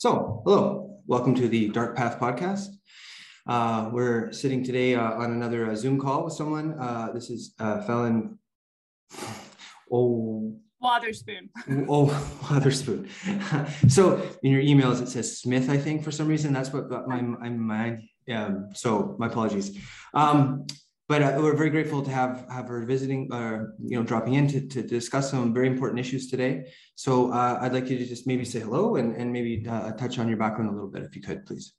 So, hello, welcome to the Dark Path podcast. Uh, we're sitting today uh, on another uh, Zoom call with someone. Uh, this is uh, Fallon. Oh. Wotherspoon. Oh, Wotherspoon. so in your emails it says Smith, I think for some reason that's what got my my mind. Um, so my apologies. Um, but uh, we're very grateful to have have her visiting, uh, you know, dropping in to, to discuss some very important issues today. So uh, I'd like you to just maybe say hello and, and maybe uh, touch on your background a little bit, if you could, please.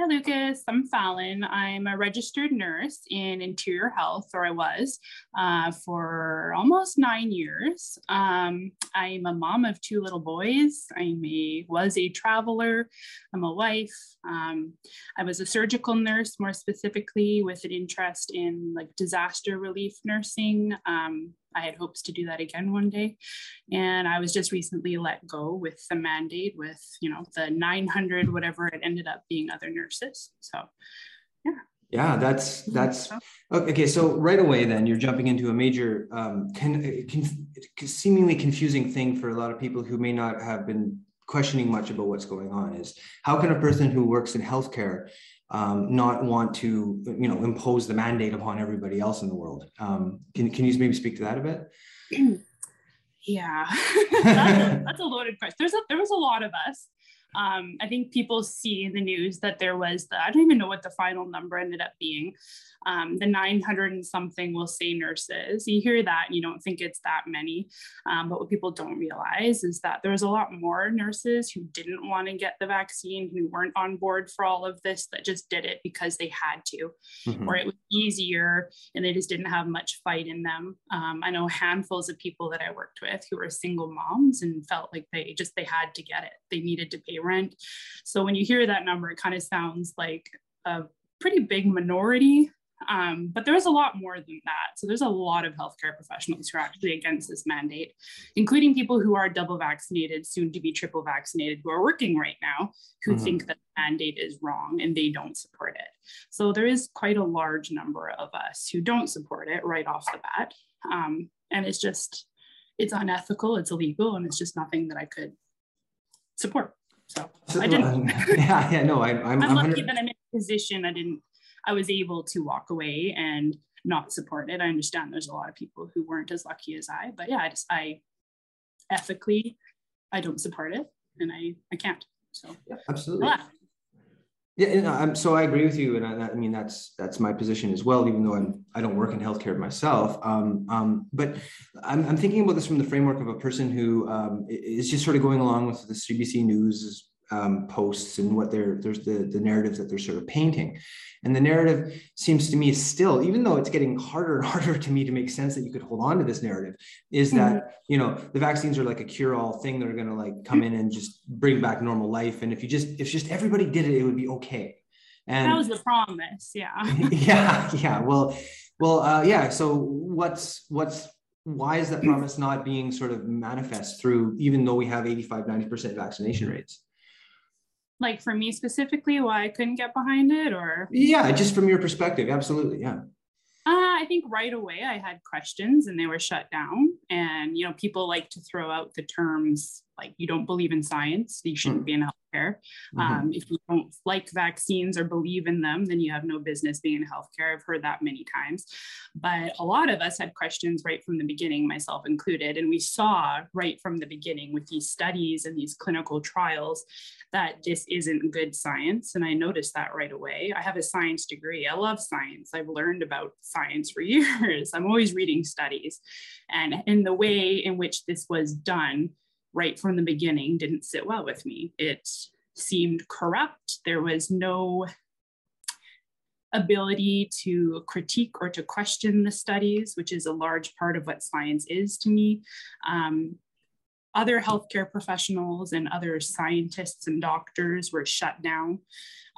Hi, Lucas. I'm Fallon. I'm a registered nurse in interior health, or I was, uh, for almost nine years. Um, I'm a mom of two little boys. I'm was a traveler. I'm a wife. Um, I was a surgical nurse, more specifically, with an interest in like disaster relief nursing. Um, I had hopes to do that again one day. And I was just recently let go with the mandate with, you know, the 900, whatever it ended up being other nurses. So, yeah. Yeah, that's that's okay. So right away, then you're jumping into a major, um, con, con, seemingly confusing thing for a lot of people who may not have been questioning much about what's going on. Is how can a person who works in healthcare um, not want to, you know, impose the mandate upon everybody else in the world. Um, can, can you maybe speak to that a bit? yeah, that's, a, that's, a, loaded question. There's a, there was a lot of us um, I think people see in the news that there was the, I don't even know what the final number ended up being. Um, the 900 and something will say nurses. You hear that and you don't think it's that many. Um, but what people don't realize is that there's a lot more nurses who didn't want to get the vaccine, who weren't on board for all of this, that just did it because they had to, mm-hmm. or it was easier and they just didn't have much fight in them. Um, I know handfuls of people that I worked with who were single moms and felt like they just, they had to get it. They needed to pay rent. So when you hear that number, it kind of sounds like a pretty big minority. Um, but there's a lot more than that. So there's a lot of healthcare professionals who are actually against this mandate, including people who are double vaccinated, soon to be triple vaccinated, who are working right now, who mm-hmm. think that the mandate is wrong and they don't support it. So there is quite a large number of us who don't support it right off the bat. Um, and it's just, it's unethical, it's illegal, and it's just nothing that I could support. So, so I didn't. yeah, yeah, no, I, I'm, I'm lucky that I'm in a position I didn't, I was able to walk away and not support it. I understand there's a lot of people who weren't as lucky as I, but yeah, I just, I ethically, I don't support it and I, I can't. So, yeah, absolutely. Yeah, I'm, so I agree with you, and I, I, mean that's that's my position as well. Even though I'm I don't work in healthcare myself, um, um, but I'm, I'm, thinking about this from the framework of a person who um, is just sort of going along with the CBC News um, posts and what they're there's the the narratives that they're sort of painting. And the narrative seems to me is still even though it's getting harder and harder to me to make sense that you could hold on to this narrative is that mm-hmm. you know the vaccines are like a cure-all thing that are going to like come in and just bring back normal life. And if you just if just everybody did it it would be okay. And that was the promise yeah. Yeah yeah. Well well uh, yeah so what's what's why is that promise not being sort of manifest through even though we have 85 90% vaccination rates like for me specifically why i couldn't get behind it or yeah just from your perspective absolutely yeah uh, I think right away I had questions and they were shut down. And, you know, people like to throw out the terms like you don't believe in science, you shouldn't mm. be in healthcare. Mm-hmm. Um, if you don't like vaccines or believe in them, then you have no business being in healthcare. I've heard that many times. But a lot of us had questions right from the beginning, myself included. And we saw right from the beginning with these studies and these clinical trials that this isn't good science. And I noticed that right away. I have a science degree. I love science. I've learned about science for years. I'm always reading studies. And in the way in which this was done, right from the beginning didn't sit well with me. It seemed corrupt. There was no ability to critique or to question the studies, which is a large part of what science is to me. Um, other healthcare professionals and other scientists and doctors were shut down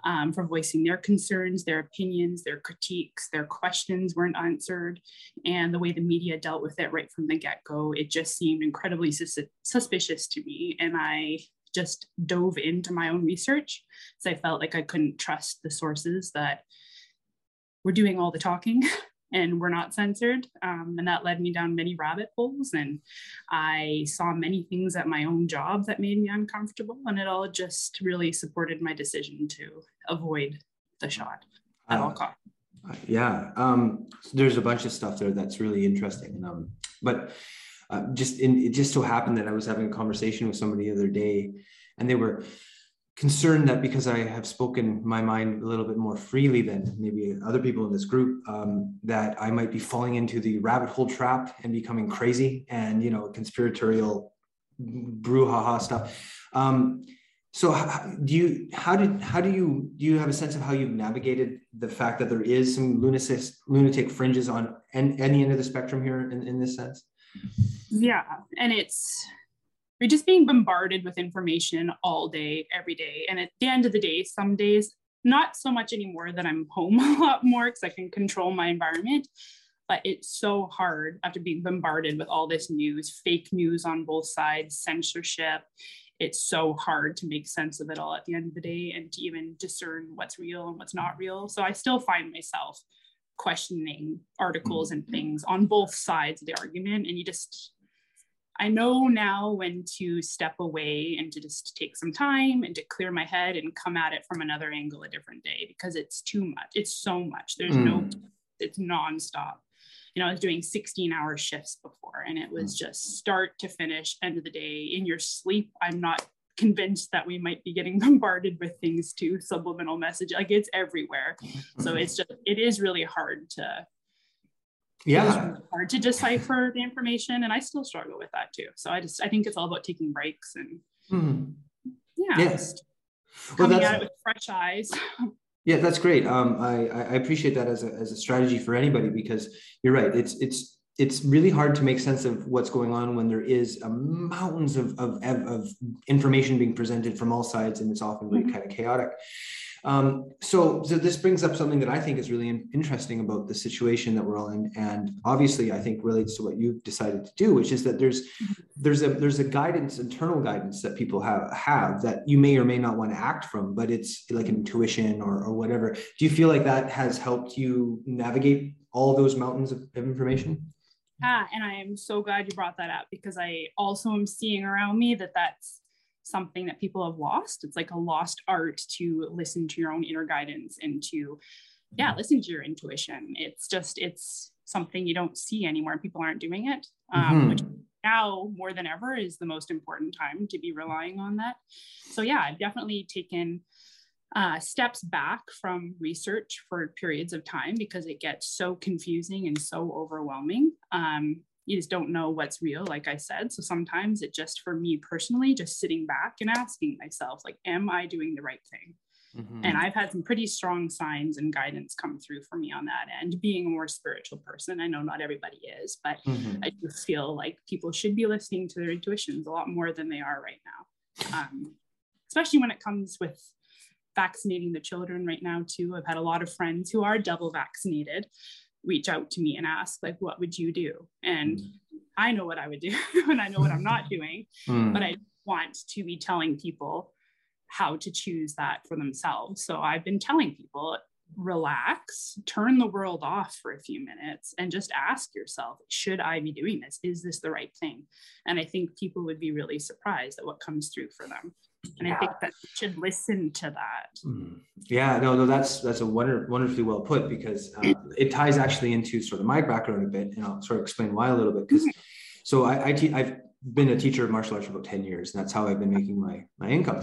um, for voicing their concerns, their opinions, their critiques, their questions weren't answered. And the way the media dealt with it right from the get go, it just seemed incredibly sus- suspicious to me. And I just dove into my own research because I felt like I couldn't trust the sources that were doing all the talking. and were not censored. Um, and that led me down many rabbit holes. And I saw many things at my own job that made me uncomfortable. And it all just really supported my decision to avoid the shot at uh, all costs. Yeah, um, there's a bunch of stuff there that's really interesting. Um, but uh, just in, it just so happened that I was having a conversation with somebody the other day, and they were concerned that because I have spoken my mind a little bit more freely than maybe other people in this group, um, that I might be falling into the rabbit hole trap and becoming crazy and you know conspiratorial brouhaha stuff. Um, so do you how did how do you do you have a sense of how you've navigated the fact that there is some lunatic lunatic fringes on any end of the spectrum here in, in this sense yeah and it's you're just being bombarded with information all day every day and at the end of the day some days not so much anymore that i'm home a lot more because i can control my environment but it's so hard after being bombarded with all this news fake news on both sides censorship it's so hard to make sense of it all at the end of the day and to even discern what's real and what's not real. So I still find myself questioning articles mm-hmm. and things on both sides of the argument. And you just, I know now when to step away and to just take some time and to clear my head and come at it from another angle a different day because it's too much. It's so much. There's mm. no, it's nonstop you know, I was doing 16 hour shifts before and it was mm. just start to finish, end of the day in your sleep. I'm not convinced that we might be getting bombarded with things too, subliminal message. Like it's everywhere. So it's just, it is really hard to, yeah, really hard to decipher the information. And I still struggle with that too. So I just, I think it's all about taking breaks and mm. yeah, yes. Well, coming at it with fresh eyes. Yeah, that's great. Um, I, I appreciate that as a, as a strategy for anybody because you're right. It's it's it's really hard to make sense of what's going on when there is mountains of, of, of information being presented from all sides and it's often really mm-hmm. kind of chaotic. Um, so, so this brings up something that I think is really interesting about the situation that we're all in, and obviously I think relates to what you've decided to do, which is that there's there's a there's a guidance, internal guidance that people have have that you may or may not want to act from, but it's like an intuition or or whatever. Do you feel like that has helped you navigate all those mountains of, of information? Ah, and I am so glad you brought that up because I also am seeing around me that that's something that people have lost. It's like a lost art to listen to your own inner guidance and to, yeah, listen to your intuition. It's just, it's something you don't see anymore. People aren't doing it, um, mm-hmm. which now more than ever is the most important time to be relying on that. So, yeah, I've definitely taken uh, steps back from research for periods of time because it gets so confusing and so overwhelming. Um, you just don't know what's real like i said. So sometimes it just for me personally just sitting back and asking myself like am i doing the right thing? Mm-hmm. and i've had some pretty strong signs and guidance come through for me on that end being a more spiritual person. I know not everybody is but mm-hmm. i just feel like people should be listening to their intuitions a lot more than they are right now. Um, especially when it comes with vaccinating the children right now too. I've had a lot of friends who are double vaccinated reach out to me and ask like what would you do? And mm. i know what i would do and i know what i'm not doing mm. but i want to be telling people how to choose that for themselves. So i've been telling people relax turn the world off for a few minutes and just ask yourself should i be doing this? Is this the right thing? And i think people would be really surprised at what comes through for them and yeah. I think that should listen to that. Mm. Yeah, no, no, that's that's a wonder, wonderfully well put because uh, it ties actually into sort of my background a bit, and I'll sort of explain why a little bit. Because mm-hmm. so I, I te- I've been a teacher of martial arts for about 10 years and that's how i've been making my my income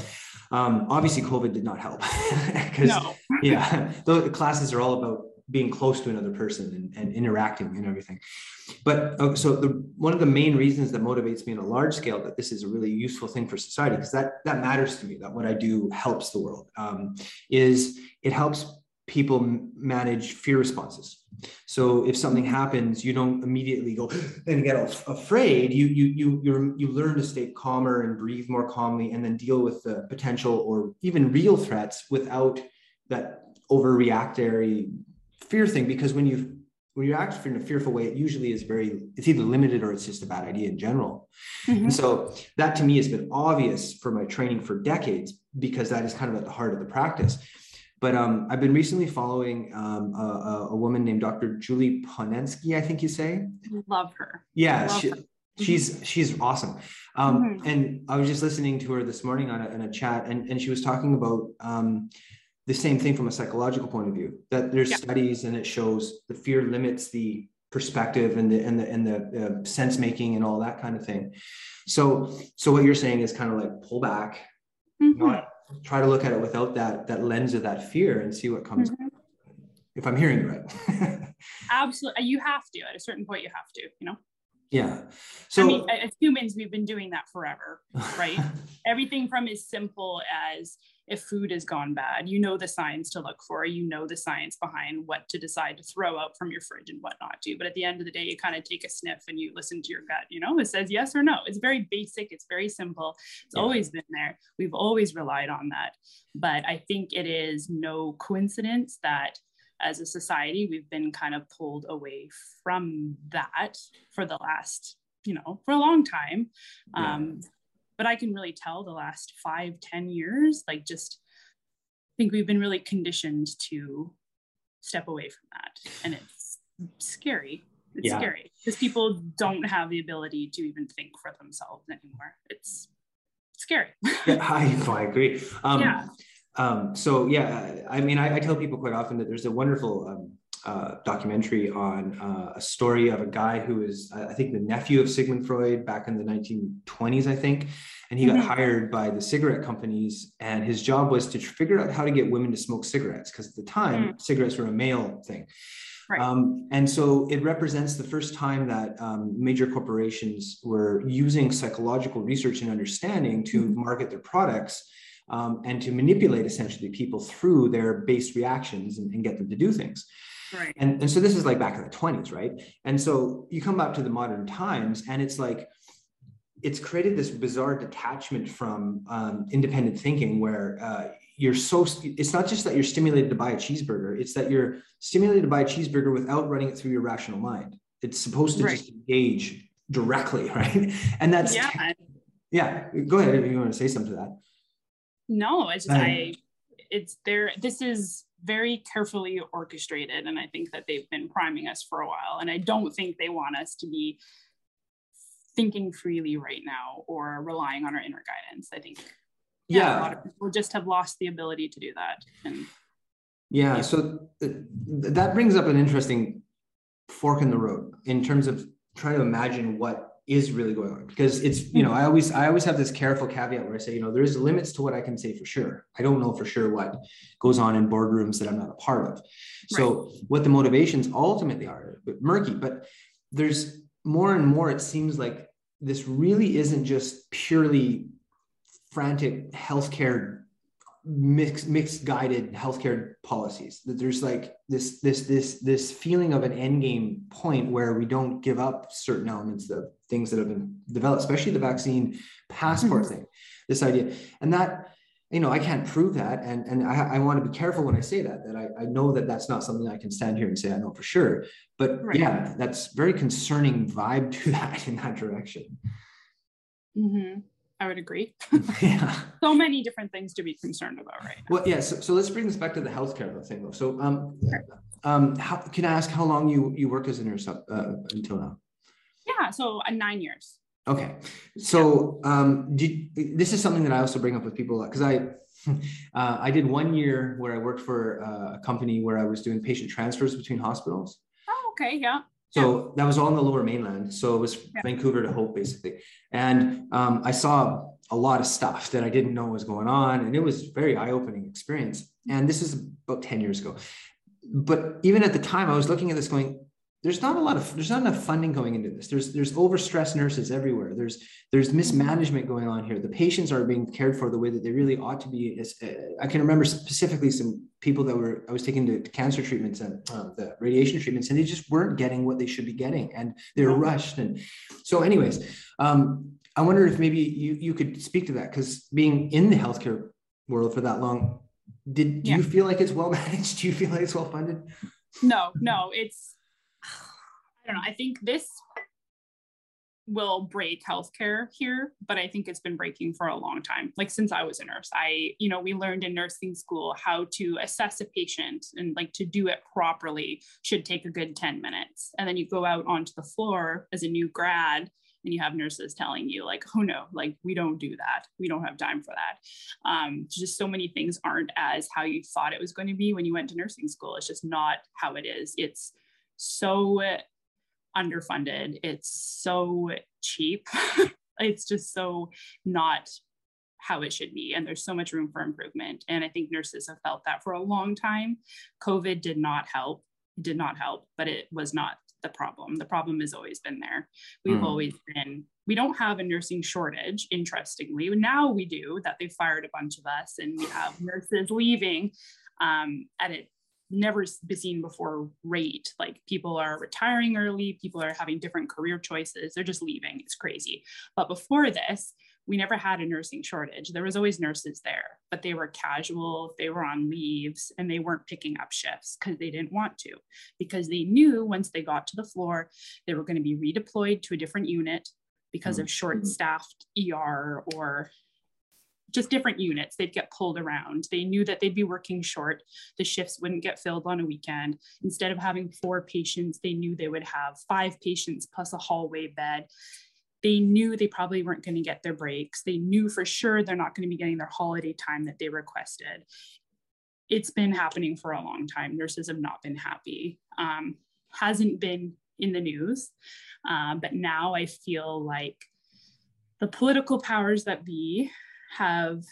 um, obviously covid did not help because no. yeah the classes are all about being close to another person and, and interacting and everything. But uh, so the one of the main reasons that motivates me on a large scale that this is a really useful thing for society because that that matters to me that what I do helps the world um, is it helps people manage fear responses. So if something happens, you don't immediately go and get afraid. You you you you you learn to stay calmer and breathe more calmly, and then deal with the potential or even real threats without that overreactory fear thing because when you when you act in a fearful way, it usually is very it's either limited or it's just a bad idea in general. Mm-hmm. And so that to me has been obvious for my training for decades because that is kind of at the heart of the practice. But um, I've been recently following um, a, a, woman named Dr. Julie Ponesse, I think you say. Love her. Yeah, Love she, her. she's she's awesome. Um, mm-hmm. And I was just listening to her this morning on a, in a chat, and, and she was talking about um, the same thing from a psychological point of view. That there's yeah. studies and it shows the fear limits the perspective and the and the and the uh, sense making and all that kind of thing. So so what you're saying is kind of like pull back, mm-hmm. not try to look at it without that that lens of that fear and see what comes mm-hmm. if i'm hearing you right absolutely you have to at a certain point you have to you know yeah so i mean as humans we've been doing that forever right everything from as simple as if food has gone bad. You know the signs to look for. You know the science behind what to decide to throw out from your fridge and what not to. But at the end of the day you kind of take a sniff and you listen to your gut you know? It says yes or no. It's very basic. It's very simple. It's yeah. always been there. We've always relied on that. But i think it is no coincidence that as a society we've been kind of pulled away from that for the last you know for a long time. Yeah. Um, but I can really tell the last five, ten years, like just I think we've been really conditioned to step away from that. And it's scary. It's yeah. scary because people don't have the ability to even think for themselves anymore. It's scary. yeah, I, I agree. Um, yeah. Um, so yeah, I mean, I, I, tell people quite often that there's a wonderful um, uh, documentary on uh, a story of a guy who is, I think, the nephew of Sigmund Freud back in the 1920s, I think. And he mm-hmm. got hired by the cigarette companies, and his job was to figure out how to get women to smoke cigarettes, because at the time, mm-hmm. cigarettes were a male thing. Right. Um, and so it represents the first time that um, major corporations were using psychological research and understanding to mm-hmm. market their products um, and to manipulate essentially people through their base reactions and, and get them to do things. Right. And, and so this is like back in the 20s, right? And so you come back to the modern times and it's like, it's created this bizarre detachment from um, independent thinking where uh, you're so it's not just that you're stimulated to buy a cheeseburger it's that you're stimulated to buy a cheeseburger without running it through your rational mind it's supposed to right. just engage directly right and that's yeah yeah go ahead if you want to say something to that no it's um, i it's there this is very carefully orchestrated. And I think that they've been priming us for a while. And I don't think they want us to be thinking freely right now or relying on our inner guidance. I think yeah, yeah. a lot of people just have lost the ability to do that. And yeah, so uh, th- that brings up an interesting fork in the road in terms of trying to imagine what is really going on because it's you know i mm-hmm. always i always have this careful caveat where i say you know there's limits to what i can say for sure. I don't know for sure what goes on in boardrooms that i'm not a part of. So right. what the motivations ultimately are but murky but there's more and more it seems like this really isn't just purely frantic healthcare mixed mixed guided healthcare policies that there's like this this this this feeling of an end game point where we don't give up certain elements of things that have been developed especially the vaccine passport mm-hmm. thing this idea and that you know i can't prove that and and i, I want to be careful when i say that that I, I know that that's not something i can stand here and say i know for sure but right. yeah that's very concerning vibe to that in that direction mm-hmm. I would agree. yeah. So many different things to be concerned about right now. Well, yeah. So, so let's bring this back to the healthcare thing though. So um, um, how, can I ask how long you, you worked as a nurse up uh, until now? Yeah. So uh, nine years. Okay. So um, did, this is something that I also bring up with people because I, uh, I did one year where I worked for uh, a company where I was doing patient transfers between hospitals. Oh, okay. Yeah. So that was all in the lower mainland. So it was yeah. Vancouver to Hope, basically. And um, I saw a lot of stuff that I didn't know was going on. And it was very eye-opening experience. And this is about 10 years ago. But even at the time, I was looking at this going, there's not a lot of there's not enough funding going into this. There's there's overstressed nurses everywhere. There's there's mismanagement going on here. The patients are being cared for the way that they really ought to be. Uh, i can remember specifically some people that were i was taking to cancer treatments and uh, the radiation treatments and they just weren't getting what they should be getting and they were rushed and so anyways um, i wonder if maybe you you could speak to that because being in the healthcare world for that long did do yeah. you feel like it's well managed? Do you feel like it's well funded? No no it's I don't know. I think this will break healthcare here, but I think it's been breaking for a long time. Like since I was a nurse, I, you know, we learned in nursing school how to assess a patient and like to do it properly should take a good 10 minutes. And then you go out onto the floor as a new grad and you have nurses telling you like, oh no, like we don't do that. We don't have time for that. Um, just so many things aren't as how you thought it was going to be when you went to nursing school. It's just not how it is. It's so underfunded. It's so cheap. it's just so not how it should be. And there's so much room for improvement. And I think nurses have felt that for a long time. COVID did not help, did not help, but it was not the problem. The problem has always been there. We've mm. always been, we don't have a nursing shortage, interestingly. Now we do, that they fired a bunch of us and we have nurses leaving um, at a never been seen before rate. Like people are retiring early, people are having different career choices, they're just leaving. It's crazy. But before this, we never had a nursing shortage. There was always nurses there, but they were casual, they were on leaves, and they weren't picking up shifts because they didn't want to, because they knew once they got to the floor, they were going to be redeployed to a different unit because mm-hmm. of short staffed ER or just different units they'd get pulled around. They knew that they'd be working short. The shifts wouldn't get filled on a weekend. Instead of having four patients they knew they would have five patients plus a hallway bed. They knew they probably weren't going to get their breaks. They knew for sure they're not going to be getting their holiday time that they requested. It's been happening for a long time. Nurses have not been happy. Um, hasn't been in the news. Uh, but now i feel like the political powers that be have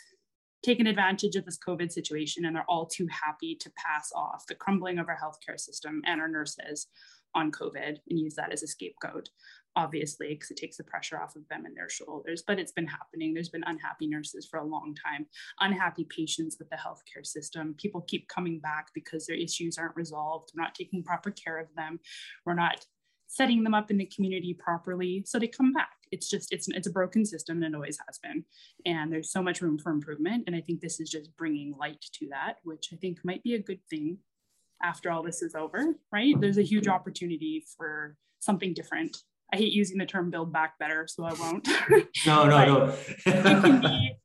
taken advantage of this COVID situation and they're all too happy to pass off the crumbling of our healthcare system and our nurses on COVID and use that as a scapegoat, obviously, because it takes the pressure off of them and their shoulders. But it's been happening. There's been unhappy nurses for a long time, unhappy patients with the healthcare system. People keep coming back because their issues aren't resolved. We're not taking proper care of them. We're not setting them up in the community properly so they come back it's just it's it's a broken system and it always has been. And there's so much room for improvement. And i think this is just bringing light to that which i think might be a good thing after all this is over right? There's a huge opportunity for something different. I hate using the term build back better so i won't. No no no. it can be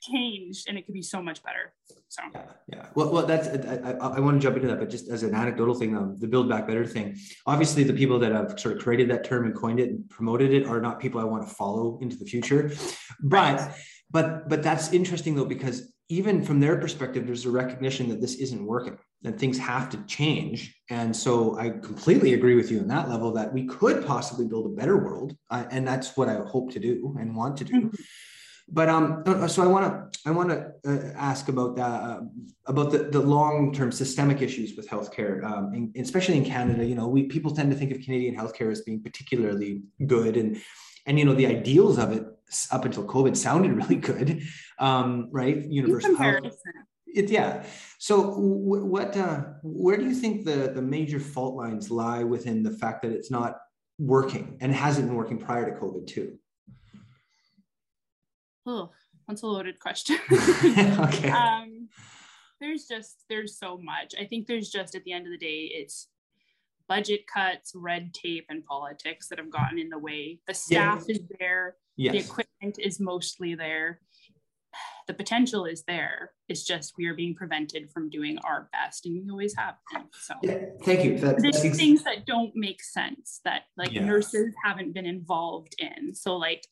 changed and it could be so much better so yeah, yeah. Well, well, that's I, I, I, want to jump into that, but just as an anecdotal thing, um, the Build Back Better thing. Obviously, the people that have sort of created that term and coined it and promoted it are not people I want to follow into the future. But right. but but that's interesting though because even from their perspective, there's a recognition that this isn't working, that things have to change. And so I completely agree with you on that level that we could possibly build a better world, uh, and that's what I hope to do and want to do. But um, uh, so I want to I want to uh, ask about that uh, about the, the long term systemic issues with healthcare, um, in, especially in Canada. You know, we people tend to think of Canadian healthcare as being particularly good, and and you know the ideals of it up until COVID sounded really good, um, right? Universal health. It, yeah. So, w- what? Uh, where do you think the the major fault lines lie within the fact that it's not working and hasn't been working prior to COVID too? Oh, that's a loaded question. okay. Um, there's just there's so much. I think there's just at the end of the day, it's budget cuts, red tape, and politics that have gotten in the way. The staff yeah. is there. Yes. The equipment is mostly there. The potential is there. It's just we are being prevented from doing our best, and we always have been. So, yeah, thank you. That, there's things that don't make sense that like yes. nurses haven't been involved in. So, like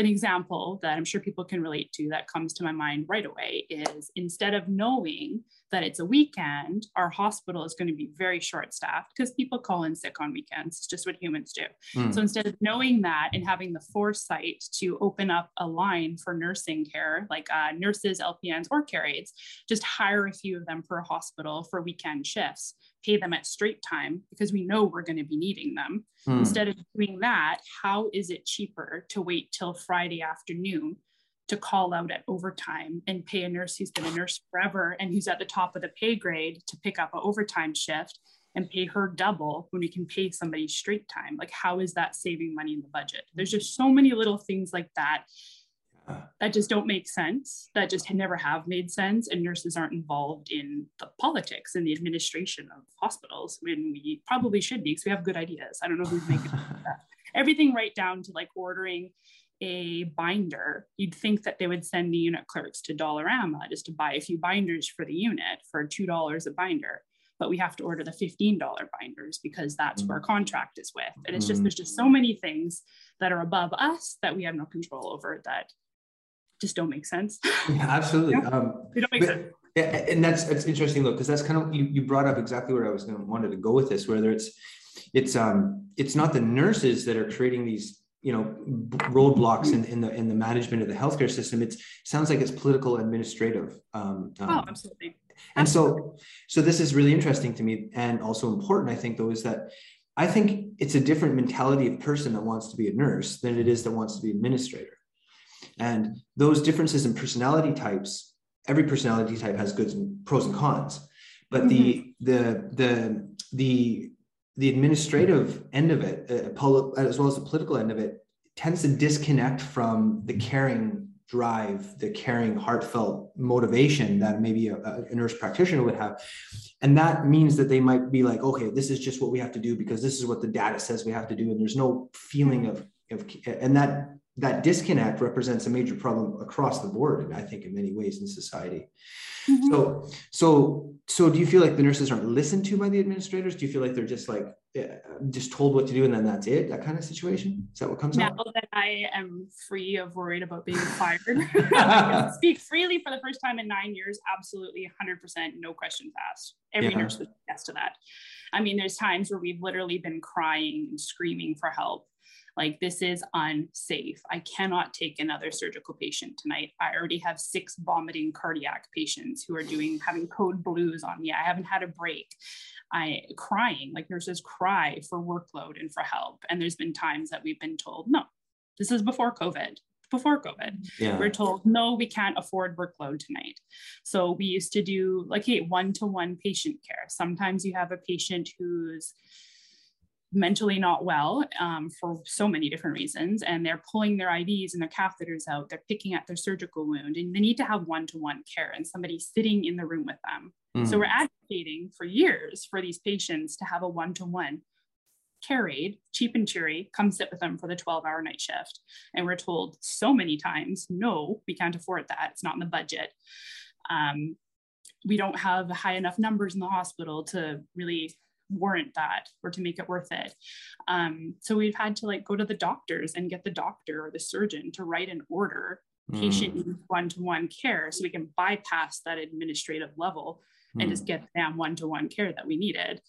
an example that I'm sure people can relate to that comes to my mind right away is instead of knowing that it's a weekend, our hospital is going to be very short staffed because people call in sick on weekends. It's just what humans do. Mm. So instead of knowing that and having the foresight to open up a line for nursing care, like uh, nurses, LPNs, or care aides, just hire a few of them per hospital for weekend shifts pay them at straight time because we know we're going to be needing them. Hmm. Instead of doing that, how is it cheaper to wait till Friday afternoon to call out at overtime and pay a nurse who's been a nurse forever and who's at the top of the pay grade to pick up an overtime shift and pay her double when we can pay somebody straight time? Like, how is that saving money in the budget? There's just so many little things like that that just don't make sense that just never have made sense and nurses aren't involved in the politics and the administration of hospitals when we probably should be because we have good ideas i don't know who's making that everything right down to like ordering a binder, you'd think that they would send the unit clerks to Dollarama just to buy a few binders for the unit for $2 a binder. But we have to order the $15 binders because that's who our mm-hmm. contract is with. And it's just, there's just so many things that are above us that we have no control over that just don't make sense. Yeah, absolutely. yeah. Um, they don't make but, sense. And that's, that's interesting though, because that's kind of, you, you brought up exactly where I was going to wanted to go with this, whether it's, it's, um, it's not the nurses that are creating these you know roadblocks in, in the in the management of the healthcare system it sounds like it's political administrative um, um, oh absolutely and so so this is really interesting to me and also important i think though is that i think it's a different mentality of person that wants to be a nurse than it is that wants to be administrator and those differences in personality types every personality type has goods and pros and cons but mm-hmm. the the the the the administrative end of it, uh, as well as the political end of it, tends to disconnect from the caring drive, the caring, heartfelt motivation that maybe a, a, nurse practitioner would have. And that means that they might be like, okay, this is just what we have to do because this is what the data says we have to do. And there's no feeling of, of and that that disconnect represents a major problem across the board, and I think in many ways in society. Mm-hmm. So, so, so, do you feel like the nurses aren't listened to by the administrators? Do you feel like they're just like just told what to do and then that's it? That kind of situation? Is that what comes now up? Now that I am free of worried about being fired, speak freely for the first time in nine years. Absolutely, hundred percent, no questions asked. Every yeah. nurse would yes to that. I mean, there's times where we've literally been crying and screaming for help like this is unsafe. I cannot take another surgical patient tonight. I already have six vomiting cardiac patients who are doing having code blues on me. I haven't had a break. I crying, like nurses cry for workload and for help. And there's been times that we've been told, no, this is before COVID before COVID. Yeah. We're told, no, we can't afford workload tonight. So we used to do like, hey, one to one patient care. Sometimes you have a patient who's mentally not well um, for so many different reasons and they're pulling their IVs and their catheters out they're picking at their surgical wound and they need to have one-to-one care and somebody sitting in the room with them. Mm. so we're advocating for years for these patients to have a one-to-one care aide cheap and cheery come sit with them for the 12 hour night shift. And we're told so many times no we can't afford that. It's not in the budget. Um, we don't have high enough numbers in the hospital to really warrant that or to make it worth it. Um, so we've had to like go to the doctors and get the doctor or the surgeon to write an order patient mm. one-to-one care so we can bypass that administrative level mm. and just get them one-to-one care that we needed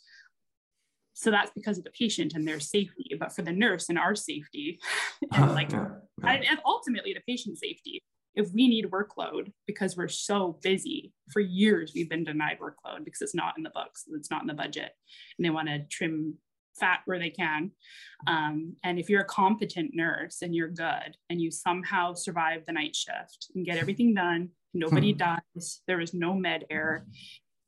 so that's because of the patient and their safety but for the nurse and our safety and like yeah, yeah. and ultimately the patient safety if we need workload because we're so busy for years we've been denied workload because it's not in the books it's not in the budget and they want to trim fat where they can um, and if you're a competent nurse and you're good and you somehow survive the night shift and get everything done nobody hmm. dies there is no med error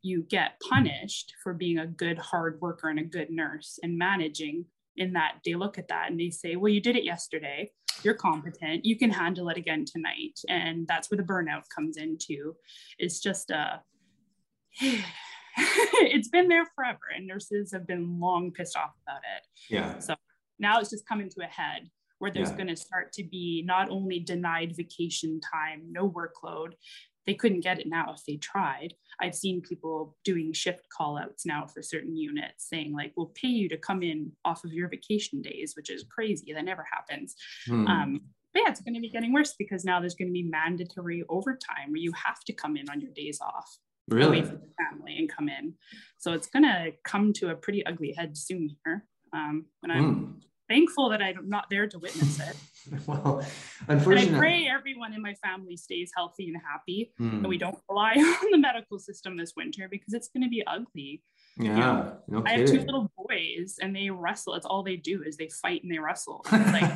you get punished for being a good hard worker and a good nurse and managing in that they look at that and they say well you did it yesterday. You're competent. You can handle it again tonight. And that's where the burnout comes into it's just a uh, it's been there forever and nurses have been long pissed off about it. Yeah. So now it's just coming to a head where there's yeah. going to start to be not only denied vacation time no workload they couldn't get it now if they tried. I've seen people doing shift call outs now for certain units saying, like, we'll pay you to come in off of your vacation days, which is crazy. That never happens. Hmm. Um, but yeah, it's going to be getting worse because now there's going to be mandatory overtime where you have to come in on your days off. Really? Away from the family and come in. So it's going to come to a pretty ugly head soon here. Um, and I'm hmm thankful that I'm not there to witness it. well, unfortunately, and I pray everyone in my family stays healthy and happy, mm. and we don't rely on the medical system this winter because it's going to be ugly. Yeah, you know, no I have two little boys, and they wrestle. It's all they do is they fight and they wrestle. And like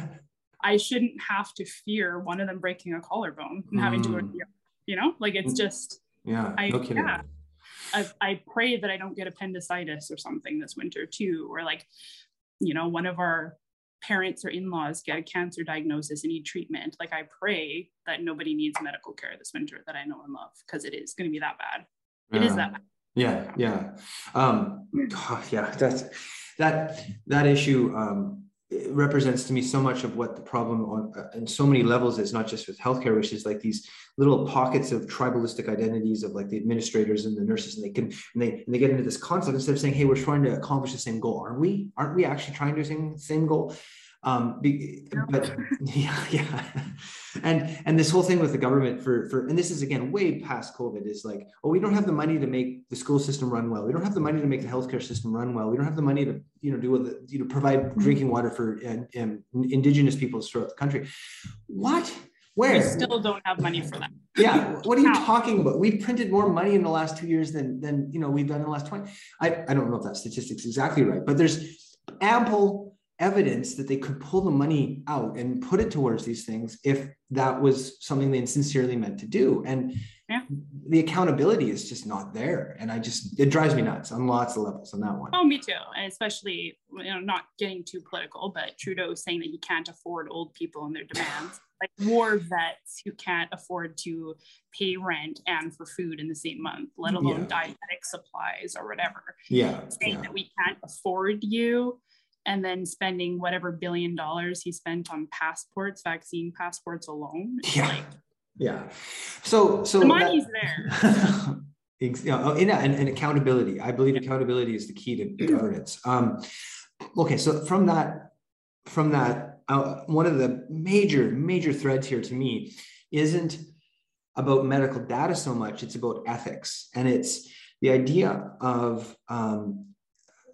I shouldn't have to fear one of them breaking a collarbone and having mm. to, you know, like it's mm. just. Yeah, I, no kidding. Yeah. I, I pray that I don't get appendicitis or something this winter too, or like you know, one of our parents or in-laws get a cancer diagnosis and need treatment, like I pray that nobody needs medical care this winter that I know and love because it is going to be that bad. It is that bad. Yeah, yeah, um, oh, yeah. That's that that issue. Um, represents to me so much of what the problem on uh, in so many levels is not just with healthcare which is like these little pockets of tribalistic identities of like the administrators and the nurses and they can and they, and they get into this concept instead of saying hey we're trying to accomplish the same goal. Aren't we aren't we actually trying to the same, same goal um, be, but yeah, yeah, and and this whole thing with the government for for and this is again way past COVID is like, oh, we don't have the money to make the school system run well. We don't have the money to make the healthcare system run well. We don't have the money to you know do the you know provide mm-hmm. drinking water for uh, um, indigenous peoples throughout the country. What? Where? We still don't have money for that. yeah. What are you talking about? We've printed more money in the last two years than than you know we've done in the last 20. I, I don't know if that statistic's exactly right, but there's ample evidence that they could pull the money out and put it towards these things if that was something they sincerely meant to do. And yeah. the accountability is just not there. And I just, it drives me nuts on lots of levels on that one. Oh, me too. And especially, you know, not getting too political, but Trudeau saying that he can't afford old people and their demands. like war vets who can't afford to pay rent and for food in the same month, let alone yeah. diabetic supplies or whatever. Yeah. Saying yeah. that we can't afford you and then spending whatever billion dollars he spent on passports, vaccine passports alone. Yeah. Like, yeah. So, so the money's that, there. yeah, and, and, accountability. I believe accountability is the key to governance. Um, okay, so from that, from that, uh, one of the major, major threads here to me isn't about medical data so much; it's about ethics, and it's the idea of um,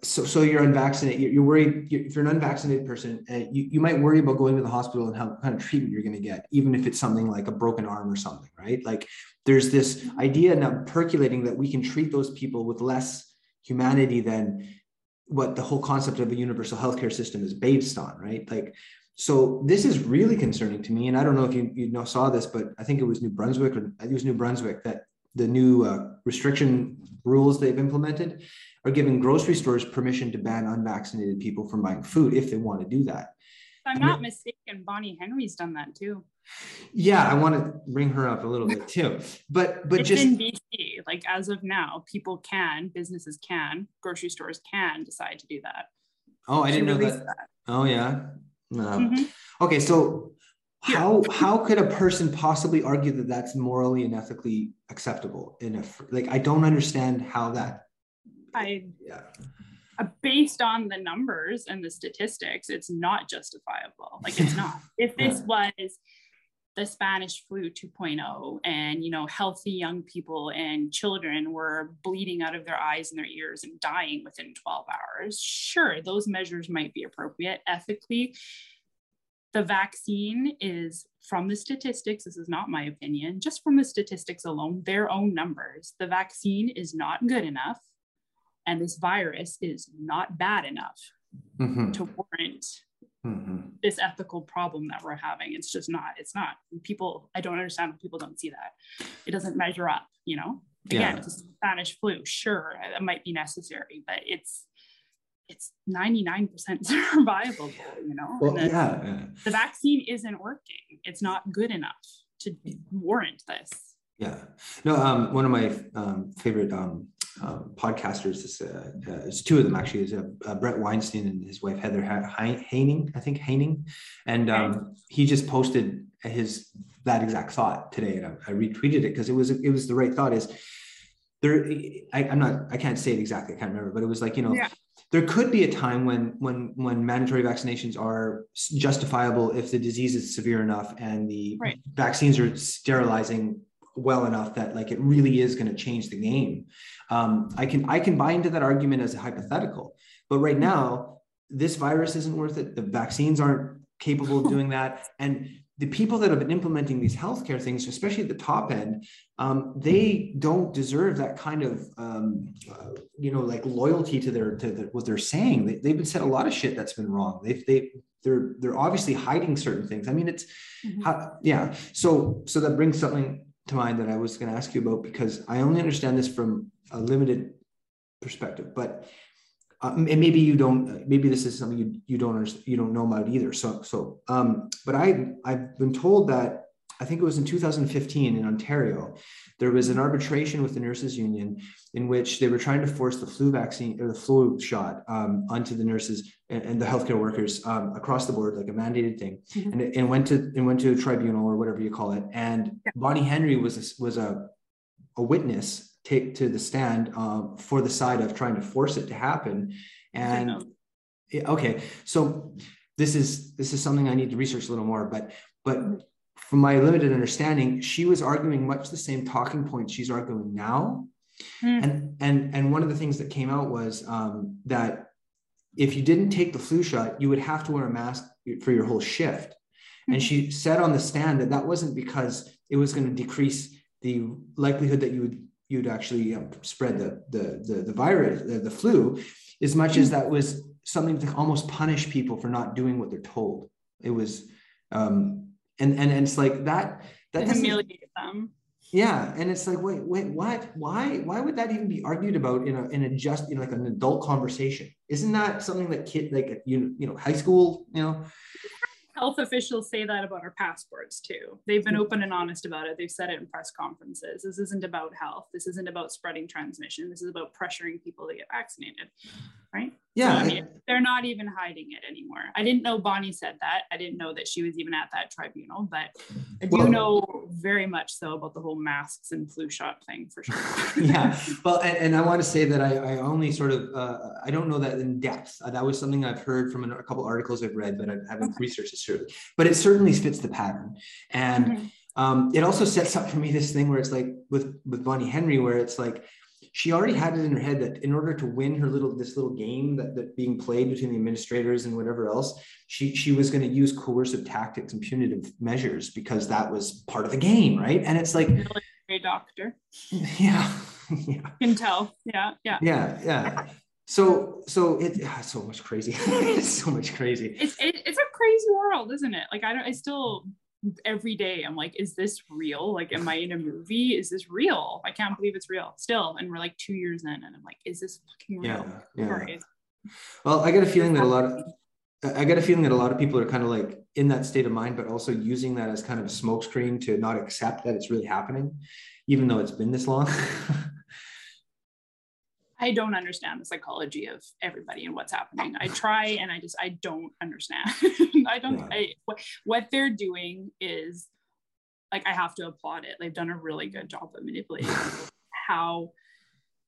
so, so you're unvaccinated, you're worried, if you're an unvaccinated person, uh, you, you might worry about going to the hospital and how kind of treatment you're going to get, even if it's something like a broken arm or something, right? Like there's this idea now percolating that we can treat those people with less humanity than what the whole concept of a universal healthcare system is based on, right? Like, so this is really concerning to me. And I don't know if you, you know, saw this, but I think it was New Brunswick or it was New Brunswick that the new uh, restriction rules they've implemented are giving grocery stores permission to ban unvaccinated people from buying food if they want to do that. If I'm not mistaken, Bonnie Henry's done that too. Yeah, I want to bring her up a little bit too. But but it's just in BC, like as of now, people can, businesses can, grocery stores can decide to do that. Oh, I didn't know that. that. Oh yeah. No. Mm-hmm. Okay, so how how could a person possibly argue that that's morally and ethically acceptable in a like I don't understand how that I yeah. Uh, based on the numbers and the statistics, it's not justifiable. Like it's not. if this was the Spanish flu 2.0 and you know healthy young people and children were bleeding out of their eyes and their ears and dying within 12 hours, sure, those measures might be appropriate ethically. The vaccine is from the statistics, this is not my opinion, just from the statistics alone, their own numbers. The vaccine is not good enough and this virus is not bad enough mm-hmm. to warrant mm-hmm. this ethical problem that we're having. It's just not it's not people i don't understand when people don't see that. It doesn't measure up you know? Again yeah. it's a spanish flu sure it might be necessary but it's it's 99% survivable you know? Well, yeah, yeah. the vaccine isn't working. It's not good enough to warrant this. Yeah. No um one of my um favorite um, podcasters. It's, uh, uh, it's two of them actually. Is uh, uh, Bret Weinstein and his wife Heather Heying, I think Heying, and um, he just posted his that exact thought today, and I, I retweeted it because it was it was the right thought. Is there? I, am not. I can't say it exactly. I can't remember, but it was like you know. Yeah. There could be a time when when when mandatory vaccinations are justifiable if the disease is severe enough and the right. vaccines are sterilizing well enough that like it really is going to change the game. Um, I can I can buy into that argument as a hypothetical, but right now this virus isn't worth it. The vaccines aren't capable of doing that, and the people that have been implementing these healthcare things, especially at the top end, um, they don't deserve that kind of, um, uh, you know, like loyalty to their to the, what they're saying. They, have been said a lot of shit that's been wrong. They've they they're they're obviously hiding certain things. I mean, it's mm-hmm. how, yeah. So so that brings something to mind that I was going to ask you about because I only understand this from a limited perspective, but uh, and maybe you don't. Maybe this is something you you don't you don't know about either. So so um, but I I've been told that I think it was in 2015 in Ontario, there was an arbitration with the nurses union in which they were trying to force the flu vaccine or the flu shot um, onto the nurses and, and the healthcare workers um, across the board, like a mandated thing, mm-hmm. and, it, and went to and went to a tribunal or whatever you call it. And yeah. Bonnie Henry was a, was a a witness take to the stand um, for the side of trying to force it to happen. And okay, so this is this is something I need to research a little more, but but mm-hmm from my limited understanding, she was arguing much the same talking points she's arguing now. Mm. And and and one of the things that came out was um, that if you didn't take the flu shot, you would have to wear a mask for your whole shift. Mm. And she said on the stand that that wasn't because it was going to decrease the likelihood that you would you'd actually um, spread the, the the the virus the, the flu as much mm. as that was something to almost punish people for not doing what they're told. It was um, and and, and it's like that that humiliate them yeah and it's like wait wait what why why would that even be argued about in a in a just in like an adult conversation isn't that something that kid like you you know high school you know health officials say that about our passports too. They've been mm-hmm. open and honest about it. They've said it in press conferences. This isn't about health. This isn't about spreading transmission. This is about pressuring people to get vaccinated. Right. Yeah. I mean, they're not even hiding it anymore. I didn't know Bonnie said that. I didn't know that she was even at that tribunal, but I do well, know very much so about the whole masks and flu shot thing for sure. yeah. Well, and, and, I want to say that I, I only sort of, uh, I don't know that in depth. Uh, that was something I've heard from a, couple articles I've read, but I haven't researched it certainly. But it certainly fits the pattern. And mm-hmm. um, it also sets up for me this thing where it's like with, with Bonnie Henry, where it's like, she already had it in her head that in order to win her little this little game that, that being played between the administrators and whatever else she she was going to use coercive tactics and punitive measures because that was part of the game right? And it's like a doctor. Yeah. Yeah. Can tell. Yeah yeah. Yeah yeah. So so it yeah, so much crazy. It's so much crazy. It's it, it's a crazy world isn't it? Like i don't i still every day I'm like, is this real? Like, am I in a movie? Is this real? I can't believe it's real still. And we're like two years in, and I'm like, is this fucking real? Yeah, yeah. Well, I get a feeling that a lot of I get a feeling that a lot of people are kind of like in that state of mind, but also using that as kind of a smokescreen to not accept that it's really happening, even though it's been this long. I don't understand the psychology of everybody and what's happening. I try and I just I don't understand. I don't yeah. I what, what they're doing is like I have to applaud it. They've done a really good job of manipulating how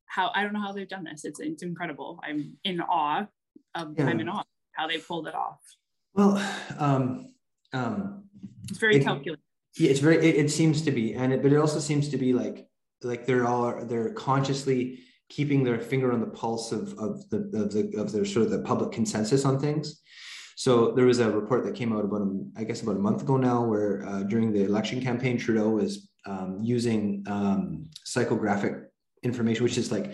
how I don't know how they've done this. It's it's incredible. I'm in awe of yeah. I'm in awe how they pulled it off. Well, um, um, it's very it, calculated. Yeah, it's very. It, it seems to be, and it, but it also seems to be like like they're all they're consciously keeping their finger on the pulse of, of the of the of their sort of the public consensus on things. So there was a report that came out about a, I guess about a month ago now, where uh, during the election campaign, Trudeau was um, using um, psychographic information, which is like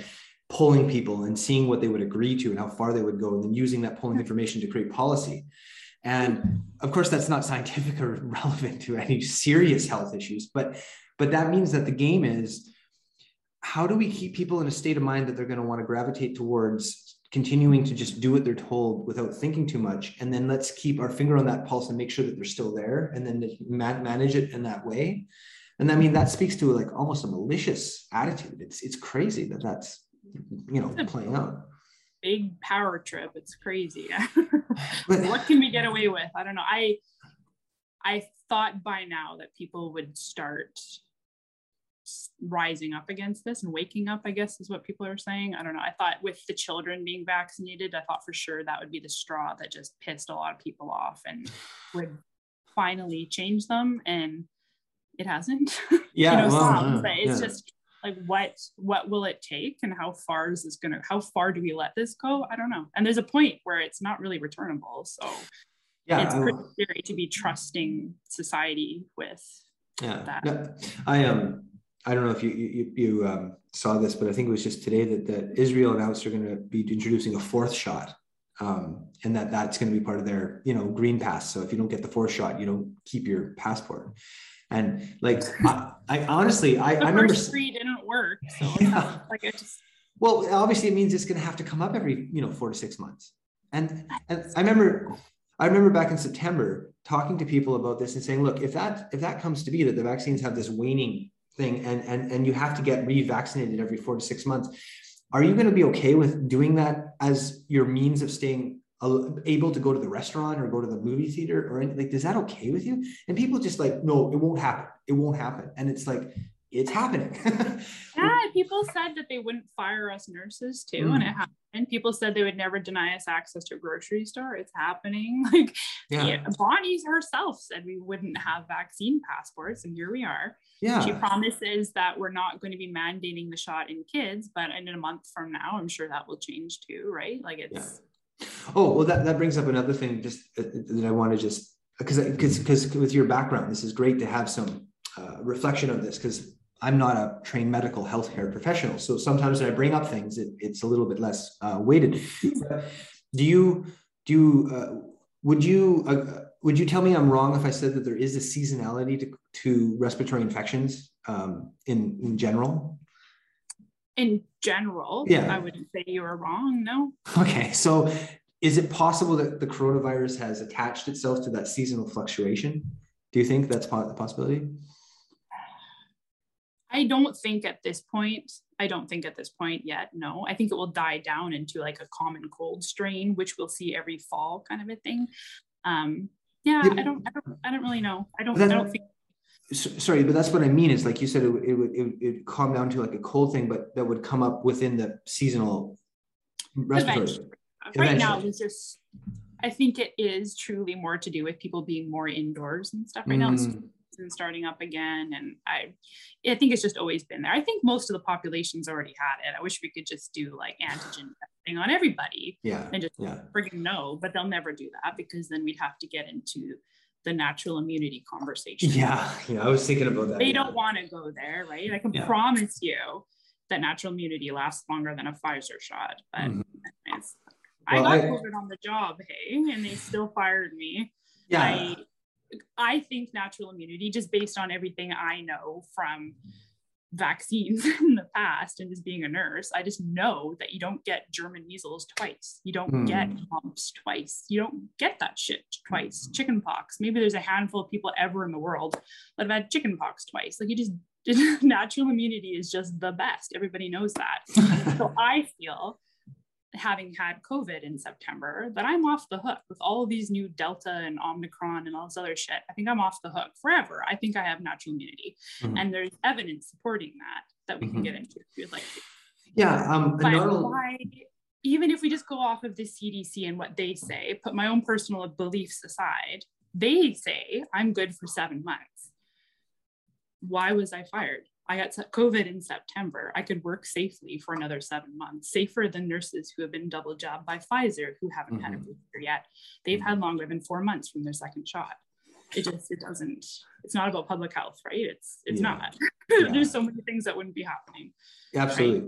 polling people and seeing what they would agree to and how far they would go, and then using that polling information to create policy. And of course, that's not scientific or relevant to any serious health issues, but but that means that the game is how do we keep people in a state of mind that they're going to want to gravitate towards continuing to just do what they're told without thinking too much? And then let's keep our finger on that pulse and make sure that they're still there and then manage it in that way. And i mean that speaks to like almost a malicious attitude. It's it's crazy that that's you know playing out. big power trip. It's crazy. What can we get away with? I don't know. I i thought by now that people would start rising up against this and waking up, I guess is what people are saying. I don't know. I thought with the children being vaccinated, I thought for sure that would be the straw that just pissed a lot of people off and would finally change them. And it hasn't. Yeah. you know, well, it's yeah. just like what what will it take and how far is this gonna how far do we let this go? I don't know. And there's a point where it's not really returnable. So yeah, it's pretty scary to be trusting society with yeah. that. Yeah. I um I don't know if you you, you um, saw this, but I think it was just today that, that Israel announced they're going to be introducing a fourth shot, um, and that that's going to be part of their you know green pass. So if you don't get the fourth shot, you don't keep your passport. And like I, I honestly, I, I remember three didn't work. So yeah. like I just well, obviously it means it's going to have to come up every you know four to six months. And and I remember I remember back in September talking to people about this and saying, look, if that if that comes to be that the vaccines have this waning thing and and and you have to get revaccinated every four to six months, are you going to be okay with doing that as your means of staying able to go to the restaurant or go to the movie theater or anything? Like, is that okay with you? And people just like, no, it won't happen. It won't happen. And it's like, it's happening. people said that they wouldn't fire us nurses too, mm. and it happened. People said they would never deny us access to a grocery store. It's happening. Like yeah. yeah. Bonnie herself said we wouldn't have vaccine passports, and here we are. Yeah. She promises that we're not going to be mandating the shot in kids, but in a month from now, I'm sure that will change too, right? Like it's. Yeah. Oh well, that that brings up another thing just uh, that I want to just because because because with your background, this is great to have some uh, reflection of this because I'm not a trained medical healthcare professional. So sometimes when I bring up things, it, it's a little bit less uh, weighted. do you, do you, uh, would you, uh, would you tell me I'm wrong if I said that there is a seasonality to, to respiratory infections um, in, in general? In general, yeah. I wouldn't say you were wrong. No. Okay. So is it possible that the coronavirus has attached itself to that seasonal fluctuation? Do you think that's a possibility? I don't think at this point, I don't think at this point yet, no. I think it will die down into like a common cold strain, which we'll see every fall kind of a thing. Um, yeah, yeah. I don't, I don't, I don't really know. I don't, I don't think. Sorry, but that's what I mean. Is like you said, it, it would it, would calm down to like a cold thing, but that would come up within the seasonal respiratory. Eventually. Right now, it's just. I think it is truly more to do with people being more indoors and stuff right mm. now and starting up again. And I, I think it's just always been there. I think most of the population's already had it. I wish we could just do like antigen testing on everybody. Yeah. And just yeah. friggin' no, but they'll never do that because then we'd have to get into the natural immunity conversation. Yeah. Yeah. I was thinking about that. They yeah. don't want to go there, right? I can yeah. promise you that natural immunity lasts longer than a Pfizer shot. But mm-hmm. well, I got I, COVID on the job, hey, and they still fired me. Yeah. I, I think natural immunity, just based on everything I know from vaccines in the past and just being a nurse, I just know that you don't get German measles twice. You don't mm. get mumps twice. You don't get that shit twice. Chicken pox. Maybe there's a handful of people ever in the world that have had chickenpox twice. Like you just natural immunity is just the best. Everybody knows that. so I feel having had COVID in September that I'm off the hook with all of these new Delta and Omicron and all this other shit. I think I'm off the hook forever. I think I have natural immunity. Mm-hmm. And there's evidence supporting that that we mm-hmm. can get into if you'd like to. Yeah. Um, but why, even if we just go off of the CDC and what they say, put my own personal beliefs aside, they say I'm good for seven months. Why was I fired? I got COVID in September. I could work safely for another seven months, safer than nurses who have been double jabbed by Pfizer who haven't mm-hmm. had a mm-hmm. booster yet. They've had longer than four months from their second shot. It just it doesn't. It's not about public health, right? It's it's yeah. not. Yeah. There's so many things that wouldn't be happening. Absolutely,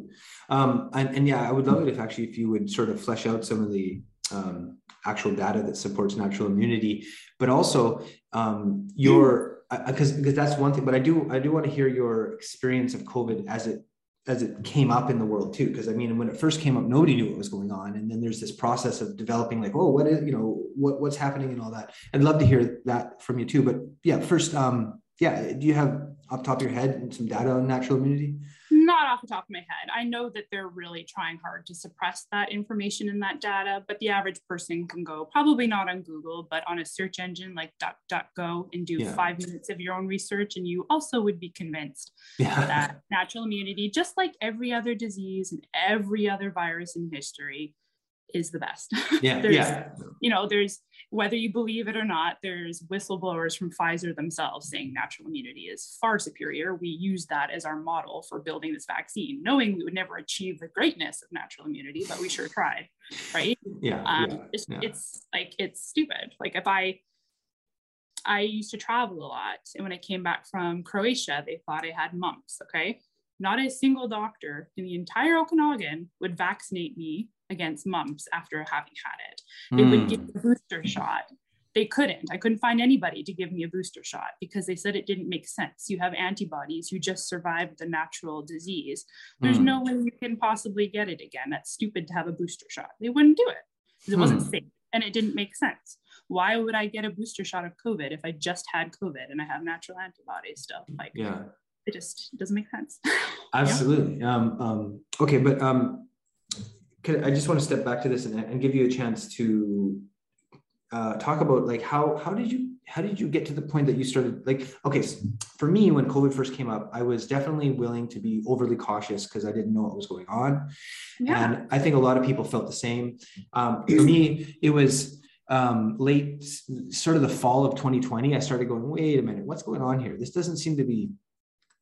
right? um, and, and yeah, I would love it if actually if you would sort of flesh out some of the um, actual data that supports natural immunity, but also um, your because because that's one thing but i do i do want to hear your experience of covid as it as it came up in the world too because i mean when it first came up nobody knew what was going on and then there's this process of developing like oh what is you know what what's happening and all that. I'd love to hear that from you too but yeah first um yeah do you have off top of your head some data on natural immunity not off the top of my head. I know that they're really trying hard to suppress that information in that data, but the average person can go probably not on Google, but on a search engine like DuckDuckGo and do yeah. five minutes of your own research. And you also would be convinced yeah. that natural immunity, just like every other disease and every other virus in history, is the best. Yeah. there's, yeah. You know, there's whether you believe it or not, there's whistleblowers from Pfizer themselves saying natural immunity is far superior. We use that as our model for building this vaccine, knowing we would never achieve the greatness of natural immunity, but we sure tried. Right. Yeah. Um, yeah, it's, yeah. it's like, it's stupid. Like if I, I used to travel a lot. And when I came back from Croatia, they thought I had mumps. Okay. Not a single doctor in the entire Okanagan would vaccinate me against mumps after having had it. They mm. would give hmm. a booster shot. They couldn't. I couldn't find anybody to give me a booster shot because they said it didn't make sense. You have antibodies, you just survived the natural disease. There's mm. no way you can possibly get it again. That's stupid to have a booster shot. They wouldn't do it because it wasn't hmm. safe and it didn't make sense. why would I get a booster shot of COVID if I just had COVID and I have natural antibodies still? Like, yeah, it just doesn't make sense. Absolutely. yeah. um, um, okay, but um, could, I just want to step back to this and, and give you a chance to uh, talk about like how how did you how did you get to the point that you started like okay so for me when covid first came up i was definitely willing to be overly cautious because i didn't know what was going on. Yeah. and i think a lot of people felt the same. Um, for me it was um, late sort of the fall of 2020 i started going wait a minute what's going on here? This doesn't seem to be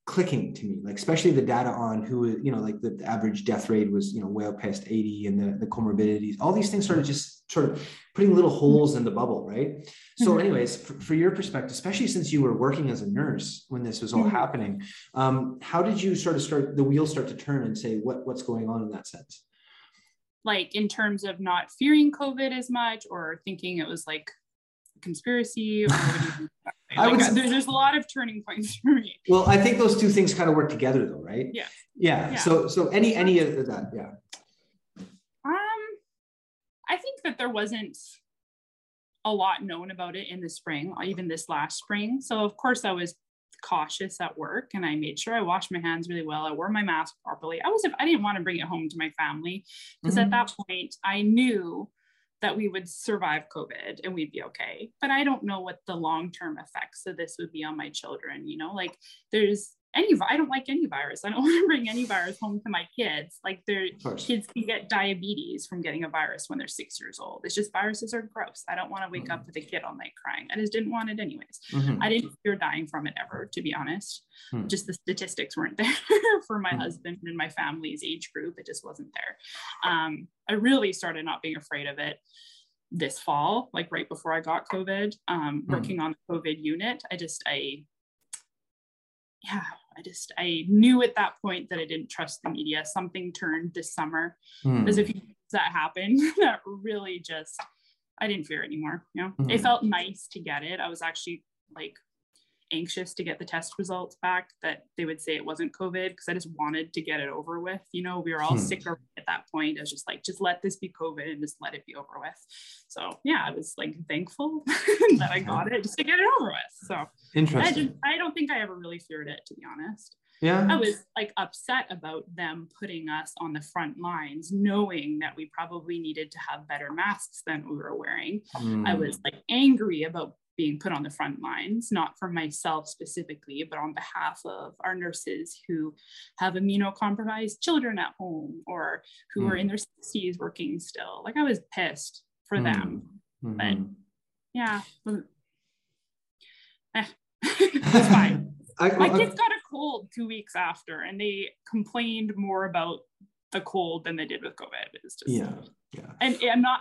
clicking to me like especially the data on who you know like the average death rate was you know well past 80 and the, the comorbidities all these things started just sort of putting little holes in the bubble right so mm-hmm. anyways for, for, your perspective especially since you were working as a nurse when this was all mm-hmm. happening um, how did you sort of start the wheels start to turn and say what what's going on in that sense like in terms of not fearing covid as much or thinking it was like conspiracy I would, there's, there's a lot of turning points for me. Well, I think those two things kind of work together though, right? Yeah. Yeah. yeah. So so any any of that, yeah. Um I think that there wasn't a lot known about it in the spring, even this last spring. So of course I was cautious at work and I made sure I washed my hands really well. I wore my mask properly. I was I didn't want to bring it home to my family because mm-hmm. at that point I knew that we would survive COVID and we'd be okay. But I don't know what the long term effects of this would be on my children. You know, like there's any I don't like any virus. I don't want to bring any virus home to my kids. Like their kids can get diabetes from getting a virus when they're six years old. It's just viruses are gross. I don't want to wake mm-hmm. up with a kid all night crying. I just didn't want it anyways. Mm-hmm. I didn't fear dying from it ever, to be honest. Mm-hmm. Just the statistics weren't there for my mm-hmm. husband and my family's age group. It just wasn't there. Um, I really started not being afraid of it this fall, like right before I got COVID, um, mm-hmm. working on the COVID unit. I just, I, yeah, I just I knew at that point that I didn't trust the media. Something turned this summer. Mm. There's a few things that happened that really just I didn't fear anymore. You know, mm. it felt nice to get it. I was actually like anxious to get the test results back that they would say it wasn't COVID because I just wanted to get it over with. You know, we were all hmm. sick at that point. I was just like, just let this be COVID and just let it be over with. So yeah, I was like thankful that I got it just to get it over with. So interesting. I, just, I don't think I ever really feared it to be honest. Yeah. I was like upset about them putting us on the front lines, knowing that we probably needed to have better masks than we were wearing. Mm. I was like angry about being put on the front lines, not for myself specifically, but on behalf of our nurses who have immunocompromised children at home or who mm. are in their 60s working still. Like I was pissed for mm. them. Mm-hmm. But yeah, eh, it's fine. I, My I, kids got a cold two weeks after and they complained more about the cold than they did with COVID. It's just yeah, yeah. And I'm not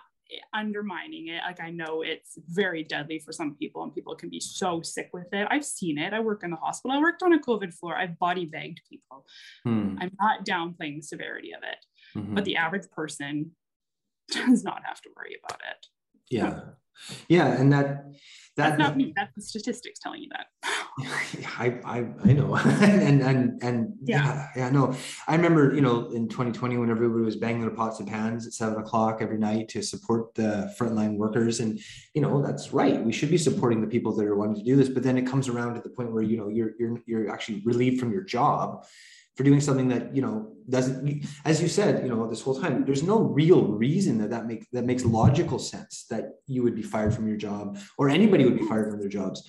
undermining it. Like I know it's very deadly for some people and people can be so sick with it. I've seen it. I work in the hospital. I worked on a COVID floor. I've body bagged people. Hmm. I'm not downplaying the severity of it, mm-hmm. but the average person does not have to worry about it. Yeah. Yeah. And that, that, that's not me. That's the statistics telling you that. I, I, I know. and, and, and yeah. yeah, yeah, no, I remember, you know, in 2020, when everybody was banging their pots and pans at seven o'clock every night to support the frontline workers. And, you know, that's right. We should be supporting the people that are wanting to do this. But then it comes around to the point where, you know, you're, you're, you're actually relieved from your job for doing something that you know doesn't as you said you know this whole time there's no real reason that that makes that makes logical sense that you would be fired from your job or anybody would be fired from their jobs.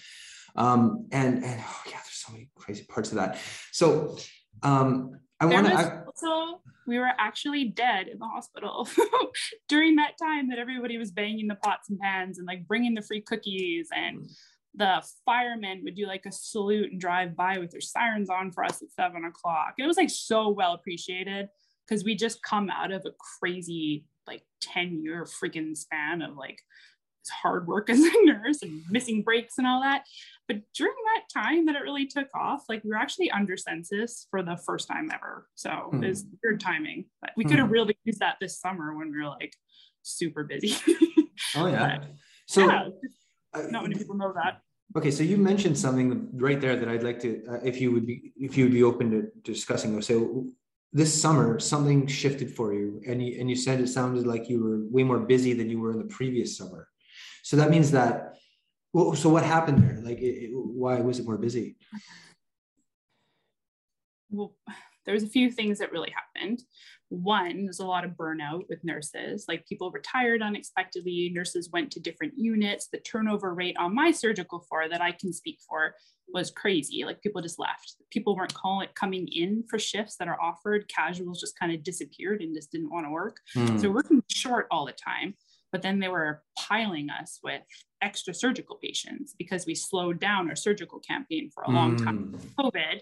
Um and and oh yeah there's so many crazy parts of that. So um i want to also we were actually dead in the hospital during that time that everybody was banging the pots and pans and like bringing the free cookies and the firemen would do like a salute and drive by with their sirens on for us at seven o'clock. It was like so well appreciated because we just come out of a crazy like 10 year freaking span of like hard work as a nurse and missing breaks and all that. But during that time that it really took off, like we were actually under census for the first time ever. So mm. it was weird timing. But we mm. could have really used that this summer when we were like super busy. oh yeah. But, so yeah, not many people know that. Okay, so you mentioned something right there that I'd like to, uh, if you would be, if you would be open to discussing. So this summer, something shifted for you, and you and you said it sounded like you were way more busy than you were in the previous summer. So that means that. Well, so what happened there? Like, it, it, why was it more busy? Well, there was a few things that really happened. One, there's a lot of burnout with nurses. Like people retired unexpectedly. Nurses went to different units. The turnover rate on my surgical floor that I can speak for was crazy. Like people just left. People weren't calling coming in for shifts that are offered. Casuals just kind of disappeared and just didn't want to work. Mm. So working short all the time. But then they were piling us with extra surgical patients because we slowed down our surgical campaign for a long mm. time COVID.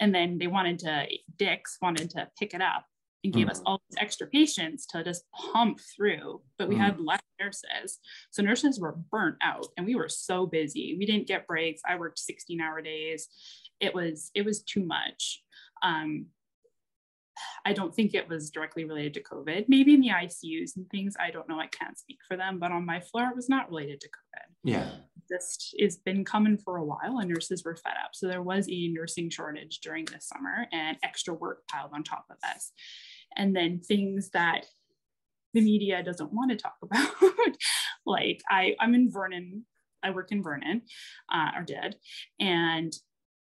And then they wanted to, Dix wanted to pick it up and gave mm. us all these extra patients to just pump through, but we mm. had less nurses. So nurses were burnt out and we were so busy. We didn't get breaks. I worked 16 hour days. It was, it was too much. Um, I don't think it was directly related to COVID. Maybe in the ICUs and things, I don't know. I can't speak for them, but on my floor, it was not related to COVID. Yeah. Just it's been coming for a while, and nurses were fed up. So there was a nursing shortage during this summer, and extra work piled on top of this. And then things that the media doesn't want to talk about, like I, I'm in Vernon. I work in Vernon, uh, or did, and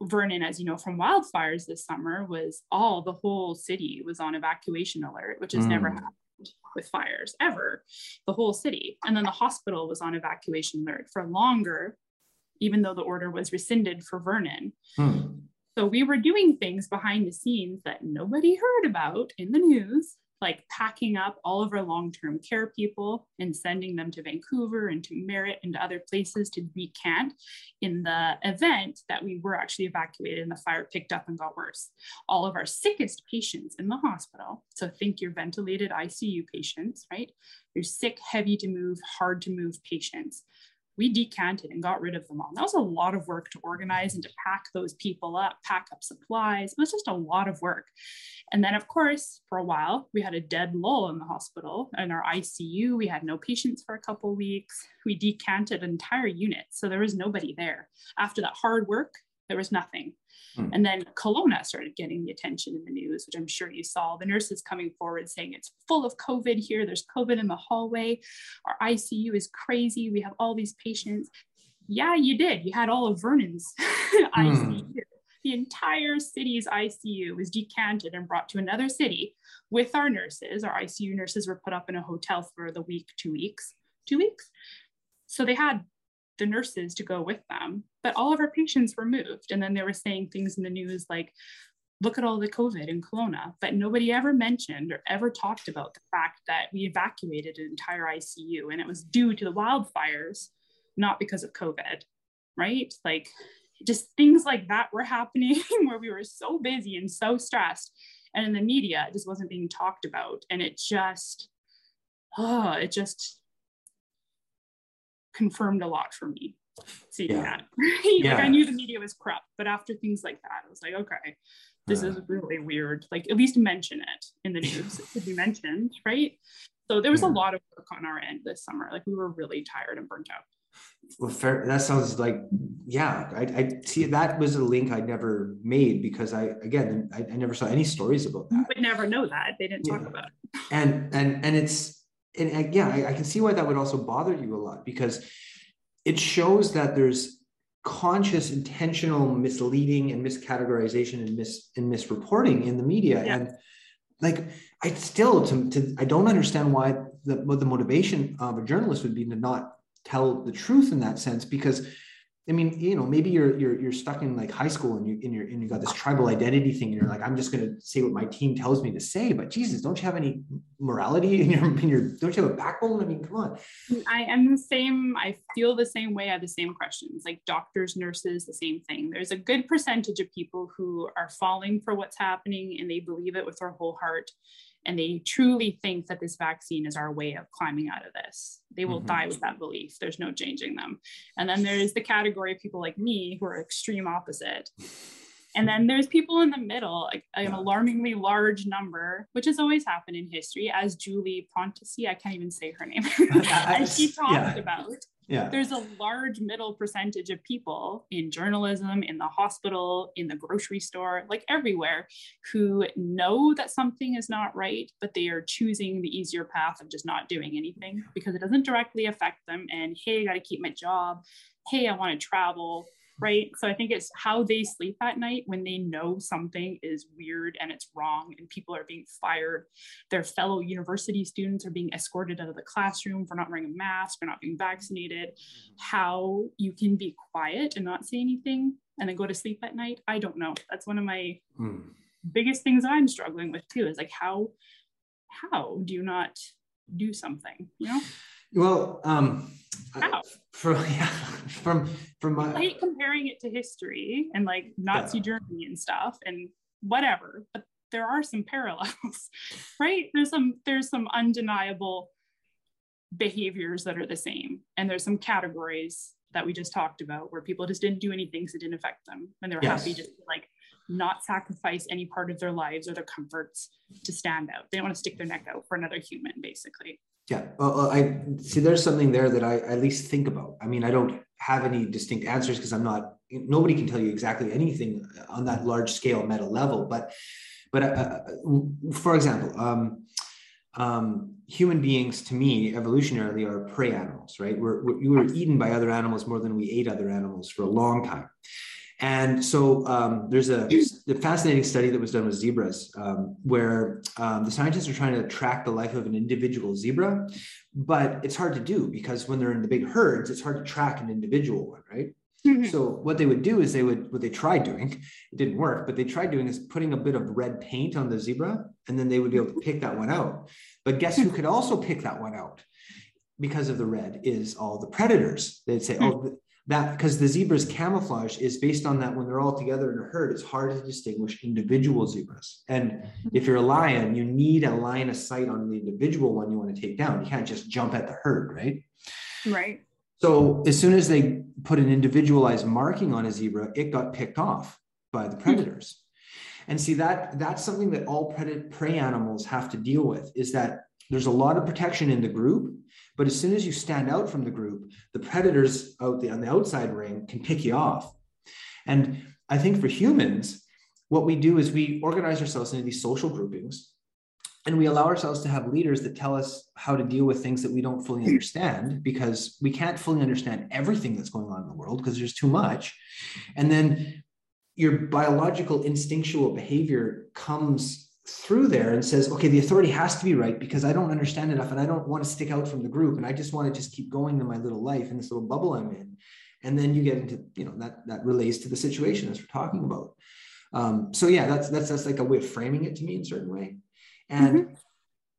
Vernon, as you know from wildfires this summer, was all the whole city was on evacuation alert, which has mm. never happened with fires ever, the whole city. And then the hospital was on evacuation alert for longer, even though the order was rescinded for Vernon. Mm. So we were doing things behind the scenes that nobody heard about in the news like packing up all of our long-term care people and sending them to Vancouver and to Merritt and to other places to decant in the event that we were actually evacuated and the fire picked up and got worse. All of our sickest patients in the hospital, so think your ventilated ICU patients, right? Your sick, heavy to move, hard to move patients we decanted and got rid of them all. That was a lot of work to organize and to pack those people up, pack up supplies. It was just a lot of work. And then, of course, for a while, we had a dead lull in the hospital. In our ICU, we had no patients for a couple weeks. We decanted an entire units, so there was nobody there. After that hard work, there was nothing. Hmm. And then Kelowna started getting the attention in the news, which I'm sure you saw. The nurses coming forward saying it's full of COVID here. There's COVID in the hallway. Our ICU is crazy. We have all these patients. Yeah, you did. You had all of Vernon's hmm. ICU. The entire city's ICU was decanted and brought to another city with our nurses. Our ICU nurses were put up in a hotel for the week, two weeks, two weeks. So they had the nurses to go with them. But all of our patients were moved. And then they were saying things in the news like, look at all the COVID in Kelowna. But nobody ever mentioned or ever talked about the fact that we evacuated an entire ICU and it was due to the wildfires, not because of COVID, right? Like just things like that were happening where we were so busy and so stressed. And in the media, it just wasn't being talked about. And it just, oh, it just confirmed a lot for me seeing yeah. that. yeah. Like I knew the media was corrupt, but after things like that, I was like, okay, this uh, is really weird. Like at least mention it in the news. it could be mentioned, right? So there was yeah. a lot of work on our end this summer. Like we were really tired and burnt out. Well, fair. That sounds like, yeah. I, I see that was a link I never made because I, again, I, I never saw any stories about that. You would never know that they didn't talk about it. And and and it's and, yeah, I, I can see why that would also bother you a lot because it shows that there's conscious intentional misleading and miscategorization and mis and misreporting in the media yeah. and like i still to, to i don't understand why the what the motivation of a journalist would be to not tell the truth in that sense because I mean, you know, maybe you're you're you're stuck in like high school and you in your and you got this tribal identity thing, and you're like, I'm just gonna say what my team tells me to say. But Jesus, don't you have any morality in your in your don't you have a backbone? I mean, come on. I am the same, I feel the same way, I have the same questions, like doctors, nurses, the same thing. There's a good percentage of people who are falling for what's happening and they believe it with their whole heart and they truly think that this vaccine is our way of climbing out of this. They will mm-hmm. die with that belief. There's no changing them. And then there's the category of people like me who are extreme opposite. And then there's people in the middle, like an alarmingly large number, which has always happened in history, as Julie Pontici, I can't even say her name, as she talked yeah. about. Yeah. there's a large middle percentage of people in journalism, in the hospital, in the grocery store, like everywhere, who know that something is not right, but they are choosing the easier path of just not doing anything because it doesn't directly affect them. And hey, I got to keep my job. Hey, I want to travel right? So I think it's how they sleep at night when they know something is weird and it's wrong and people are being fired. Their fellow university students are being escorted out of the classroom for not wearing a mask for not being vaccinated. How you can be quiet and not say anything and then go to sleep at night, I don't know. That's one of my mm. biggest things I'm struggling with too is like how how do you not do something, you know? Well, um, How? from yeah, from from my I hate comparing it to history and like Nazi yeah. Germany and stuff and whatever, but there are some parallels, right? There's some there's some undeniable behaviors that are the same, and there's some categories that we just talked about where people just didn't do anything so it didn't affect them, and they're yes. happy just to like not sacrifice any part of their lives or their comforts to stand out. They don't want to stick their neck out for another human, basically. Yeah, well, I see. There's something there that I at least think about. I mean, I don't have any distinct answers because I'm not. Nobody can tell you exactly anything on that large scale meta level. But, but uh, uh, for example, um, um, human beings, to me, evolutionarily, are prey animals. Right? We're, we're we were eaten by other animals more than we ate other animals for a long time. And so um, there's a, a, fascinating study that was done with zebras um, where um, the scientists are trying to track the life of an individual zebra, but it's hard to do because when they're in the big herds, it's hard to track an individual one, right? Mm-hmm. So what they would do is they would what they tried doing, it didn't work, but they tried doing is putting a bit of red paint on the zebra, and then they would be able to pick that one out. But guess who could also pick that one out? Because of the red is all the predators. They'd say, oh, that because the zebra's camouflage is based on that when they're all together in a herd, it's hard to distinguish individual zebras. And mm-hmm. if you're a lion, you need a line of sight on the individual one you want to take down. You can't just jump at the herd, right? Right. So as soon as they put an individualized marking on a zebra, it got picked off by the hmm. predators. And see that that's something that all prey animals have to deal with is that there's a lot of protection in the group, but as soon as you stand out from the group, the predators out the, on the outside ring can pick you off. And I think for humans, what we do is we organize ourselves into these social groupings and we allow ourselves to have leaders that tell us how to deal with things that we don't fully understand because we can't fully understand everything that's going on in the world because there's too much. And then your biological instinctual behavior comes through there and says, okay, the authority has to be right because I don't understand enough and I don't want to stick out from the group and I just want to just keep going in my little life in this little bubble I'm in. And then you get into, you know, that that relates to the situation as we're talking about. Um, so yeah, that's that's that's like a way of framing it to me in a certain way. And mm-hmm.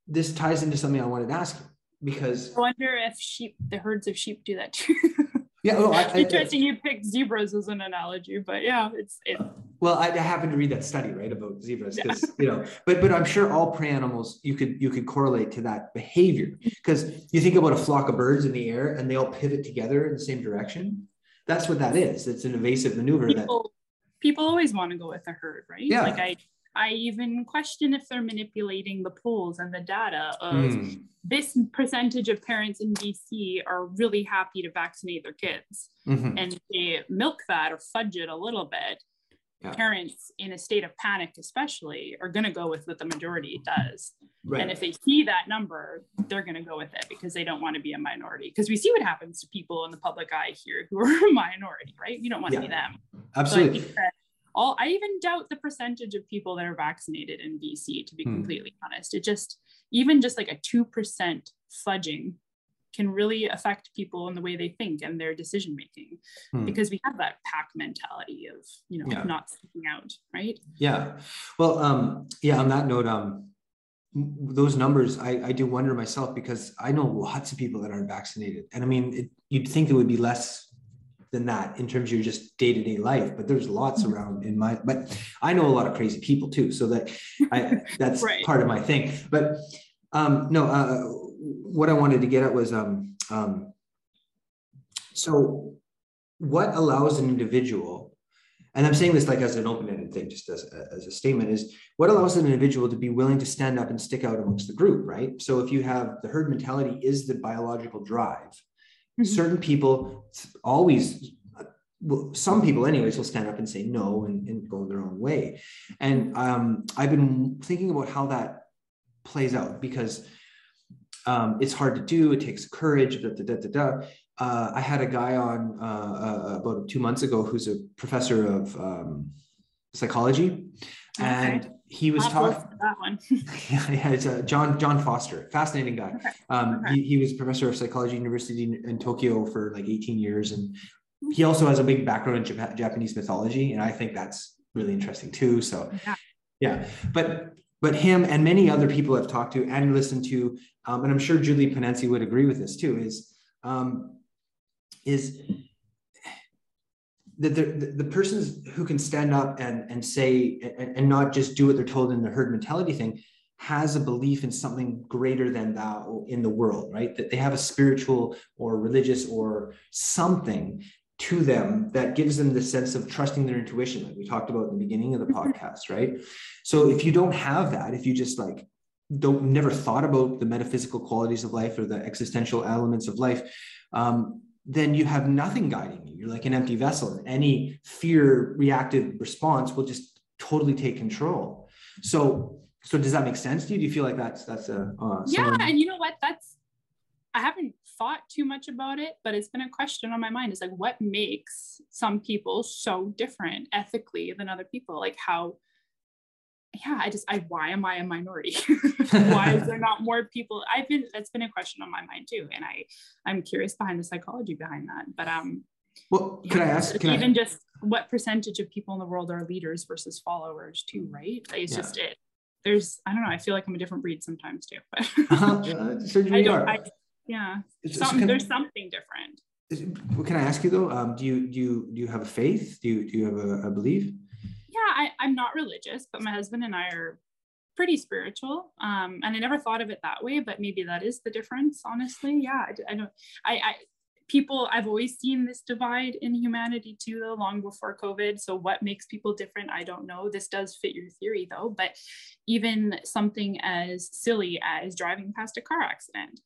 this ties into something I wanted to ask you because I wonder if sheep, the herds of sheep do that too. Yeah, well, I, interesting. I, you picked zebras as an analogy, but yeah, it's it. Well, I, happened to read that study right about zebras because yeah. you know, but but I'm sure all prey animals you could you could correlate to that behavior because you think about a flock of birds in the air and they all pivot together in the same direction. That's what that is. It's an evasive maneuver. People, that people always want to go with the herd, right? Yeah. Like I I even question if they're manipulating the polls and the data of mm. this percentage of parents in BC are really happy to vaccinate their kids. Mm-hmm. And they milk that or fudge it a little bit. Yeah. Parents in a state of panic, especially, are going to go with what the majority does. Right. And if they see that number, they're going to go with it because they don't want to be a minority. Because we see what happens to people in the public eye here who are a minority, right? You don't want yeah. to be them. Absolutely. So all I even doubt the percentage of people that are vaccinated in BC, to be hmm. completely honest. It just, even just like a 2% fudging can really affect people in the way they think and their decision making hmm. because we have that pack mentality of you know yeah. not speaking out right yeah well um yeah on that note um those numbers I, I do wonder myself because i know lots of people that aren't vaccinated and i mean it, you'd think it would be less than that in terms of your just day-to-day life but there's lots mm-hmm. around in my but i know a lot of crazy people too so that i that's right. part of my thing but um no uh what i wanted to get at was um um so what allows an individual and i'm saying this like as an open-ended thing just as, as a statement is what allows an individual to be willing to stand up and stick out amongst the group right so if you have the herd mentality is the biological drive mm-hmm. certain people always well, some people anyways will stand up and say no and, and go their own way and um, i've been thinking about how that plays out because um, it's hard to do it takes courage da, da, da, da, da. Uh, i had a guy on uh, uh, about two months ago who's a professor of um, psychology okay. and he was talking that one yeah, yeah it's a john john foster fascinating guy okay. Um, okay. He, he was professor of psychology university in, in, tokyo for like 18 years and he also has a big background in Jap- Japanese mythology, and I think that's really interesting too. So, yeah, yeah. but but him and many other people I've talked to and listened to, um, and I'm sure Julie Ponesse would agree with this too. Is um, is the, the, the persons who can stand up and, and say and, and not just do what they're told in the herd mentality thing has a belief in something greater than thou in the world, right? That they have a spiritual or religious or something to them that gives them the sense of trusting their intuition like we talked about in the beginning of the mm-hmm. podcast right so if you don't have that if you just like don't never thought about the metaphysical qualities of life or the existential elements of life um, then you have nothing guiding you're like an empty vessel any fear reactive response will just totally take control so so does that make sense to you do you feel like that's that's a uh, yeah and you know what that's i haven't thought too much about it, but it's been a question on my mind. Is like, what makes some people so different ethically than other people? Like, how, yeah, I just, I, why am I a minority? why is there not more people? I've been, that's been a question on my mind too. And I, I'm curious behind the psychology behind that. But, um, well, can I ask? Can even I... just what percentage of people in the world are leaders versus followers too, right? It's yeah. just it. There's, I don't know. I feel like I'm a different breed sometimes too, but uh, so I don't, I, yeah Some, there's something different is, can i ask you though um, do you do you do you have a faith do you do you have a, a belief yeah I, i'm not religious but my husband and i are pretty spiritual um, and i never thought of it that way but maybe that is the difference honestly yeah i, I don't I, I people i've always seen this divide in humanity too though long before covid. So what makes people different i don't know. This does fit your theory though but even something as silly as driving past a car accident.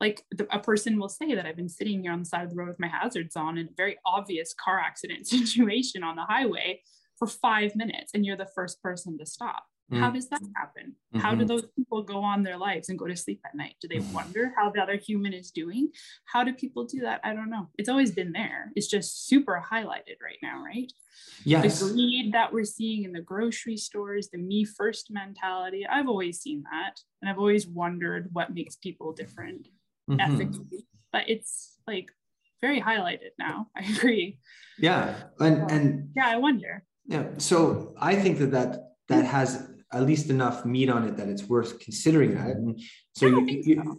Like the, a person will say that I've been sitting here on the side of the road with my hazards on in a very obvious car accident situation on the highway for five minutes and you're the first person to stop. Mm. How does that happen? Mm-hmm. How do mm-hmm. those people go on their lives and go to sleep at night? Do they wonder how the other human is doing? How do people do that? I don't know. It's always been there. It's just super highlighted right now, right? Yes. The greed that we're seeing in the grocery stores, the me first mentality. I've always seen that. And I've always wondered what makes people different mm-hmm. ethically, but it's like very highlighted now. I agree. Yeah, and and yeah, I wonder. Yeah, so I think that that that has at least enough meat on it that it's worth considering that. And so yeah, you, you so.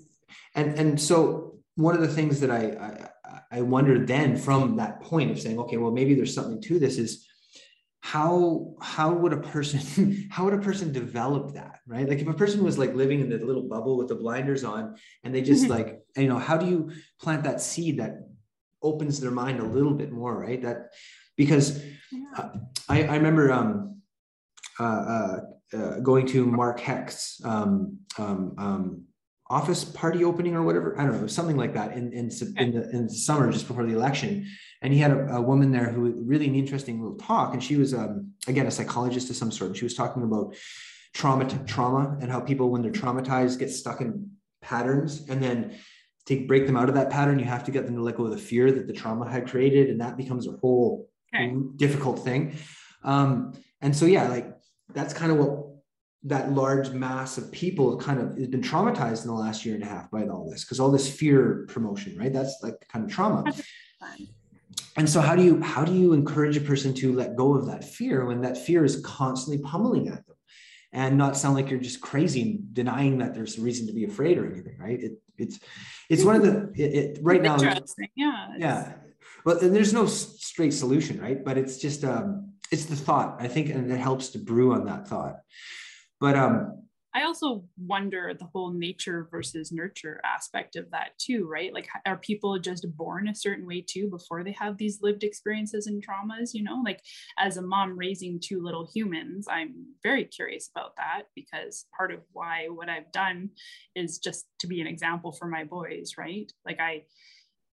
and and so one of the things that I, I I wondered then from that point of saying, okay, well maybe there's something to this is how how would a person how would a person develop that right like if a person was like living in the little bubble with the blinders on and they just mm-hmm. like you know how do you plant that seed that opens their mind a little bit more right that because yeah. uh, I, I remember um uh, uh, uh, going to Mark Hecht's um, um, um, office party opening or whatever. I don't know, something like that in in, in the in the summer just before the election. And he had a, a woman there who really an interesting little talk, and she was um, again a psychologist of some sort. And she was talking about trauma trauma and how people when they're traumatized get stuck in patterns, and then to break them out of that pattern, you have to get them to let go of the fear that the trauma had created, and that becomes a whole okay. difficult thing. Um, and so yeah, like that's kind of what that large mass of people kind of has been traumatized in the last year and a half by all this because all this fear promotion right? That's like kind of trauma. And so how do you how do you encourage a person to let go of that fear when that fear is constantly pummeling at them? And not sound like you're just crazy and denying that there's a reason to be afraid or anything right? It, it's it's one of the it, it right now yeah yeah. Well and there's no straight solution right? But it's just um it's the thought i think and it helps to brew on that thought but um, I also wonder the whole nature versus nurture aspect of that too, right? Like, are people just born a certain way too before they have these lived experiences and traumas? You know, like as a mom raising two little humans, I'm very curious about that because part of why what I've done is just to be an example for my boys, right? Like, I,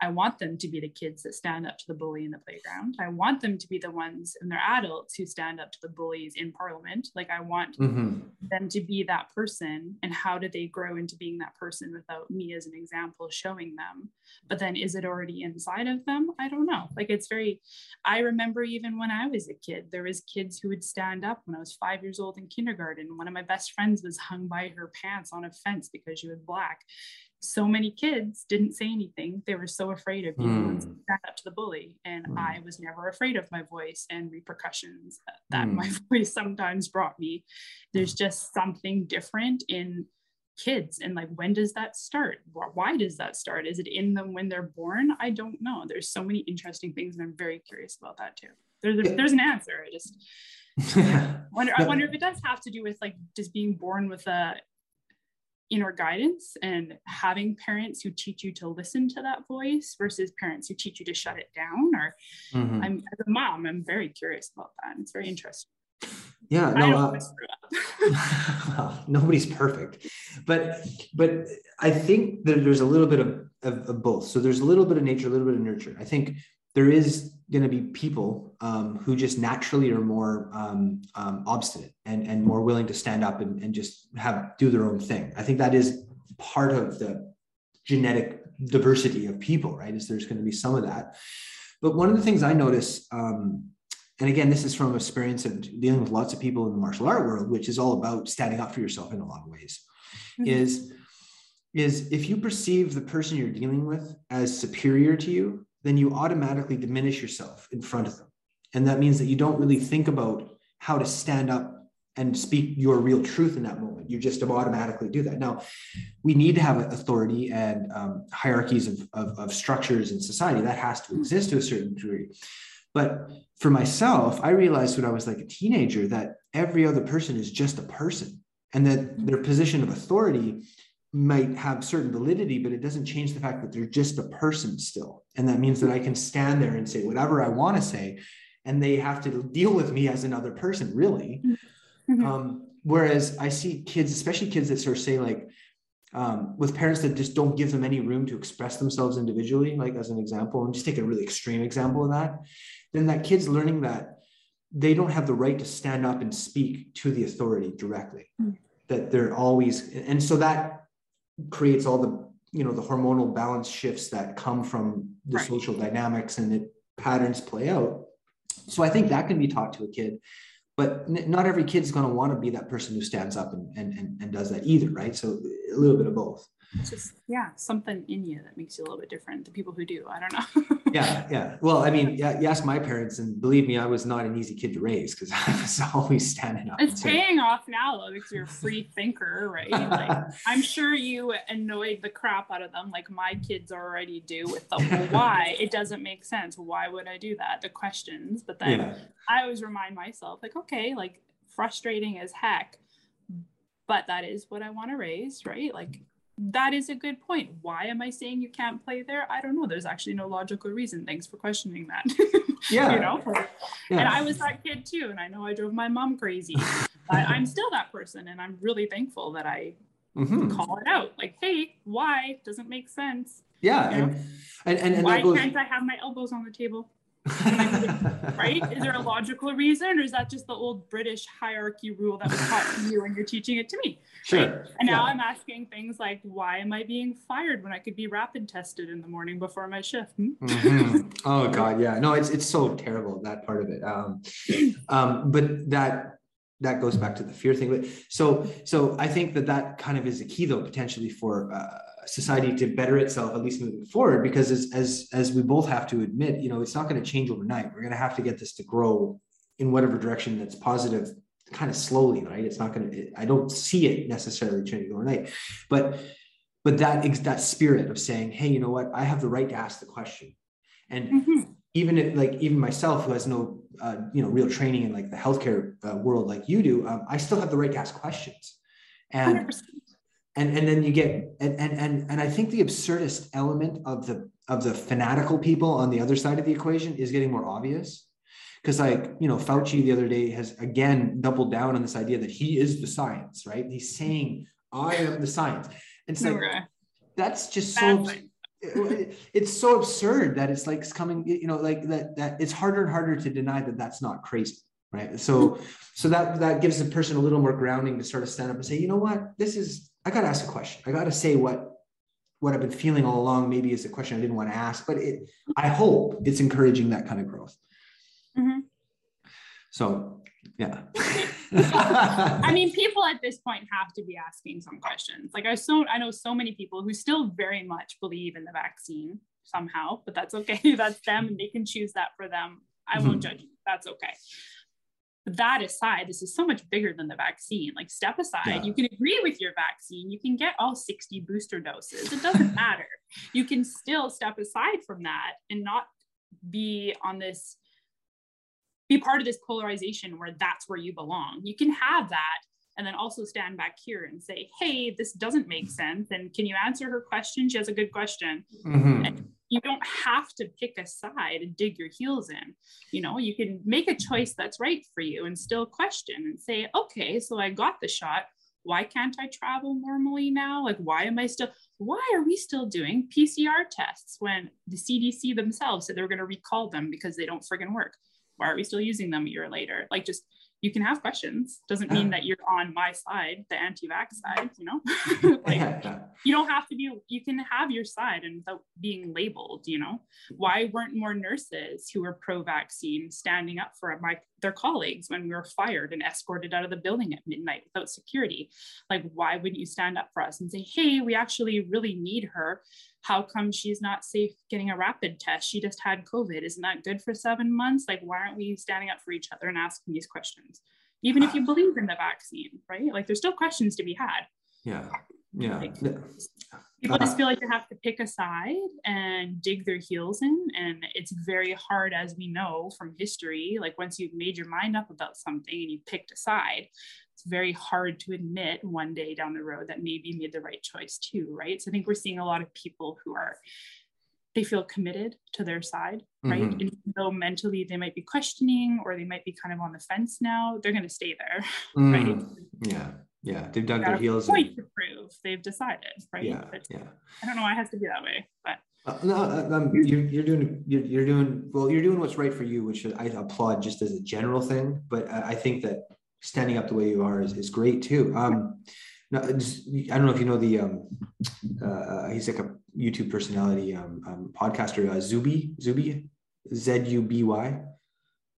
I want them to be the kids that stand up to the bully in the playground. I want them to be the ones and they're adults who stand up to the bullies in parliament. Like I want mm-hmm. them to be that person. And how do they grow into being that person without me as an example showing them? But then is it already inside of them? I don't know. Like it's very, I remember even when I was a kid, there was kids who would stand up when I was five years old in kindergarten. One of my best friends was hung by her pants on a fence because she was black so many kids didn't say anything. They were so afraid of being mm. stand up to the bully. And mm. I was never afraid of my voice and repercussions that mm. my voice sometimes brought me. There's just something different in kids. And like, when does that start? Why does that start? Is it in them when they're born? I don't know. There's so many interesting things. And I'm very curious about that too. There's, a, there's an answer. I just wonder, I wonder if it does have to do with like just being born with a inner guidance and having parents who teach you to listen to that voice versus parents who teach you to shut it down or mm-hmm. i'm as a mom i'm very curious about that. It's very interesting. Yeah no uh, well, nobody's perfect but but i think that there's a little bit of, of, of both. So there's a little bit of nature a little bit of nurture. I think there is going to be people um, who just naturally are more um, um, obstinate and, and more willing to stand up and, and just have do their own thing. I think that is part of the genetic diversity of people, right? Is there's going to be some of that. But one of the things I notice, um, and again, this is from experience of dealing with lots of people in the martial art world, which is all about standing up for yourself in a lot of ways, mm-hmm. is is if you perceive the person you're dealing with as superior to you, then you automatically diminish yourself in front of them. And that means that you don't really think about how to stand up and speak your real truth in that moment. You just automatically do that. Now, we need to have authority and um, hierarchies of, of, of structures in society. That has to exist to a certain degree. But for myself, I realized when I was like a teenager that every other person is just a person and that their position of authority might have certain validity, but it doesn't change the fact that they're just a person still. And that means that I can stand there and say whatever I want to say, and they have to deal with me as another person, really. Mm-hmm. Um, whereas I see kids, especially kids that sort of say, like, um, with parents that just don't give them any room to express themselves individually, like as an example, and just take a really extreme example of that, then that kid's learning that they don't have the right to stand up and speak to the authority directly. Mm-hmm. That they're always, and so that creates all the you know the hormonal balance shifts that come from the right. social dynamics and it patterns play out. So i think that can be taught to a kid but n- not every kid is going to want to be that person who stands up and, and, and, and does that either right? So a little bit of both it's just yeah something in you that makes you a little bit different the people who do. I don't know. Yeah yeah. Well i mean yeah you ask my parents and believe me i was not an easy kid to raise because i was always standing up it's paying off now though because you're a free thinker right? Like i'm sure you annoyed the crap out of them like my kids already do with the why. It doesn't make sense. Why would i do that? The questions. But then yeah. i always remind myself like okay like frustrating as heck but that is what i want to raise right? Like that is a good point. Why am I saying you can't play there? I don't know. There's actually no logical reason. Thanks for questioning that. Yeah. you know? Yeah. And I was that kid too. And I know I drove my mom crazy. but I'm still that person. And I'm really thankful that I mm-hmm. call it out. Like, hey, why? Doesn't make sense. Yeah. You know? and, and, and, why goes... can't I have my elbows on the table? right? Is there a logical reason, or is that just the old British hierarchy rule that was taught to you and you're teaching it to me? Sure. Right? And now yeah. I'm asking things like, why am I being fired when I could be rapid tested in the morning before my shift? Hmm? Mm-hmm. Oh God, yeah. No, it's it's so terrible that part of it. Um, um, but that that goes back to the fear thing. But so so I think that that kind of is a key though potentially for. Uh, society to better itself at least moving forward because as as as we both have to admit you know it's not going to change overnight. We're going to have to get this to grow in whatever direction that's positive kind of slowly right? It's not going to i don't see it necessarily changing overnight. But but that that spirit of saying hey you know what? I have the right to ask the question. And mm-hmm. even if like even myself who has no uh, you know real training in like the healthcare uh, world like you do um, i still have the right to ask questions. And 100% and and then you get and and and, and i think the absurdist element of the of the fanatical people on the other side of the equation is getting more obvious. Because like you know fauci the other day has again doubled down on this idea that he is the science right? He's saying i am the science. And it's like that's just so it's so absurd that it's like it's coming you know like that that it's harder and harder to deny that that's not crazy right? So so that that gives the person a little more grounding to sort of stand up and say you know what? This is i got to ask a question. I got to say what what i've been feeling all along. Maybe is a question i didn't want to ask but it i hope it's encouraging that kind of growth. Mm-hmm. so yeah. I mean people at this point have to be asking some questions. Like i so i know so many people who still very much believe in the vaccine somehow but that's okay. That's them and they can choose that for them. I mm-hmm. won't judge that's okay that aside, this is so much bigger than the vaccine. Like, step aside, yeah. you can agree with your vaccine, you can get all 60 booster doses. It doesn't matter. You can still step aside from that and not be on this, be part of this polarization where that's where you belong. You can have that and then also stand back here and say, hey, this doesn't make sense. And can you answer her question? She has a good question. Mm-hmm you don't have to pick a side and dig your heels in. You know, you can make a choice that's right for you and still question and say, okay, so I got the shot. Why can't I travel normally now? Like, why am I still, why are we still doing PCR tests when the CDC themselves said they were going to recall them because they don't friggin' work? Why are we still using them a year later? Like, just you can have questions. Doesn't mean uh-huh. that you're on my side the anti-vax side you know? Like you don't have to be you can have your side and without being labeled you know? Why weren't more nurses who were pro-vaccine standing up for my their colleagues when we were fired and escorted out of the building at midnight without security like why wouldn't you stand up for us and say hey we actually really need her how come she's not safe getting a rapid test? She just had COVID. Isn't that good for seven months? Like, why aren't we standing up for each other and asking these questions? Even if you believe in the vaccine, right? Like, there's still questions to be had. Yeah. Yeah. Like, people just feel like they have to pick a side and dig their heels in. And it's very hard, as we know from history. Like, once you've made your mind up about something and you picked a side, it's very hard to admit one day down the road that maybe you made the right choice too, right? So I think we're seeing a lot of people who are they feel committed to their side, right? Mm-hmm. And though mentally they might be questioning or they might be kind of on the fence now, they're going to stay there, mm, right? Yeah, yeah, they've dug their heels. Point in. to prove they've decided, right? Yeah, but yeah. I don't know why it has to be that way, but. Uh, no, uh, um, you're, you're doing you're, you're doing well. You're doing what's right for you, which I applaud just as a general thing. But I think that standing up the way you are is, is great too. Um, no, just, I don't know if you know the um, uh, uh he's like a YouTube personality um, um podcaster uh, Zuby Zuby Z U B Y.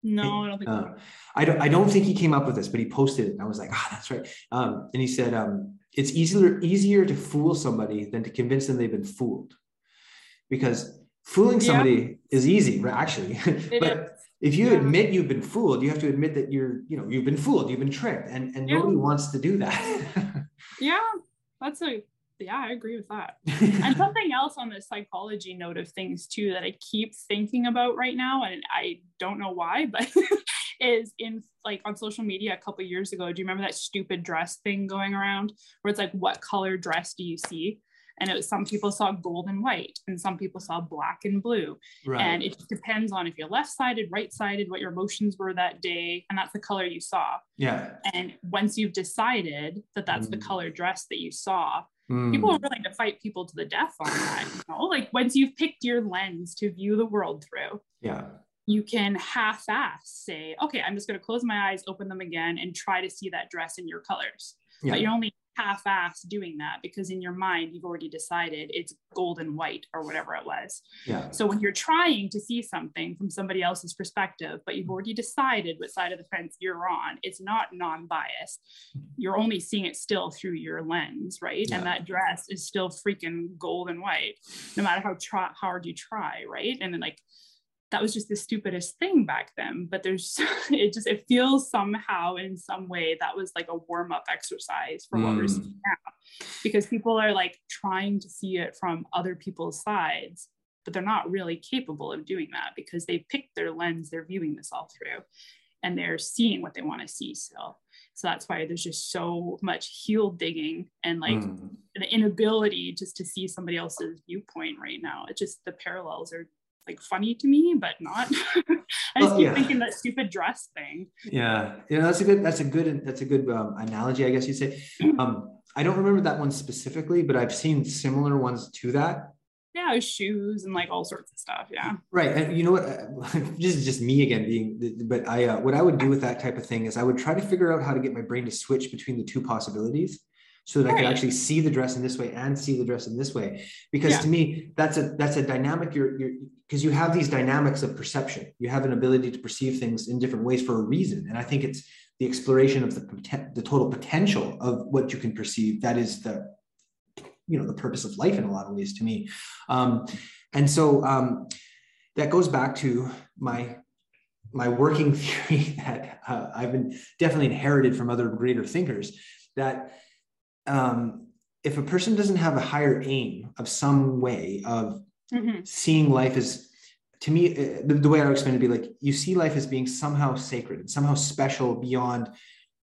No, I don't think. Uh, I don't. I don't think he came up with this, but he posted it, and I was like, ah, that's right. Um, and he said, um, it's easier easier to fool somebody than to convince them they've been fooled, because fooling somebody yeah. is easy, actually. but if you yeah. admit you've been fooled you have to admit that you're you know you've been fooled you've been tricked and and yeah. nobody wants to do that yeah that's a yeah i agree with that. And something else on the psychology note of things too that i keep thinking about right now and i don't know why but is in like on social media a couple years ago do you remember that stupid dress thing going around where it's like what color dress do you see? And it was some people saw gold and white and some people saw black and blue. Right. and it depends on if you're left-sided right-sided what your emotions were that day and that's the color you saw. Yeah. And once you've decided that that's mm. the color dress that you saw mm. people are willing to fight people to the death on that you know like once you've picked your lens to view the world through yeah you can half-ass say okay i'm just going to close my eyes open them again and try to see that dress in your colors yeah. but you're only half-ass doing that because in your mind you've already decided it's gold and white or whatever it was. Yeah. So when you're trying to see something from somebody else's perspective, but you've already decided what side of the fence you're on, it's not non-biased. You're only seeing it still through your lens, right? Yeah. And that dress is still freaking gold and white, no matter how try- hard you try, right? And then like that was just the stupidest thing back then but there's it just it feels somehow in some way that was like a warm-up exercise for mm. what we're mm. seeing now because people are like trying to see it from other people's sides but they're not really capable of doing that because they picked their lens they're viewing this all through and they're seeing what they want to see still so that's why there's just so much heel digging and like mm. the inability just to see somebody else's viewpoint right now it just the parallels are like funny to me, but not. I just well, keep yeah. thinking that stupid dress thing. Yeah, yeah, that's a good. That's a good. That's a good um, analogy, I guess you'd say. Um, I don't remember that one specifically, but I've seen similar ones to that. yeah, shoes and like all sorts of stuff. Yeah. Right. And you know what? this is just me again being, but I, uh, what I would do with that type of thing is I would try to figure out how to get my brain to switch between the two possibilities so that right. I could actually see the dress in this way and see the dress in this way. Because yeah. to me, that's a, that's a dynamic you're, you're, because you have these dynamics of perception. You have an ability to perceive things in different ways for a reason. And I think it's the exploration of the, the total potential of what you can perceive. That is the, you know the purpose of life in a lot of ways to me um, and so um, that goes back to my my working theory that uh, i've been definitely inherited from other greater thinkers that um, if a person doesn't have a higher aim of some way of mm-hmm. seeing life as to me uh, the, the, way i would explain it would be like you see life as being somehow sacred and somehow special beyond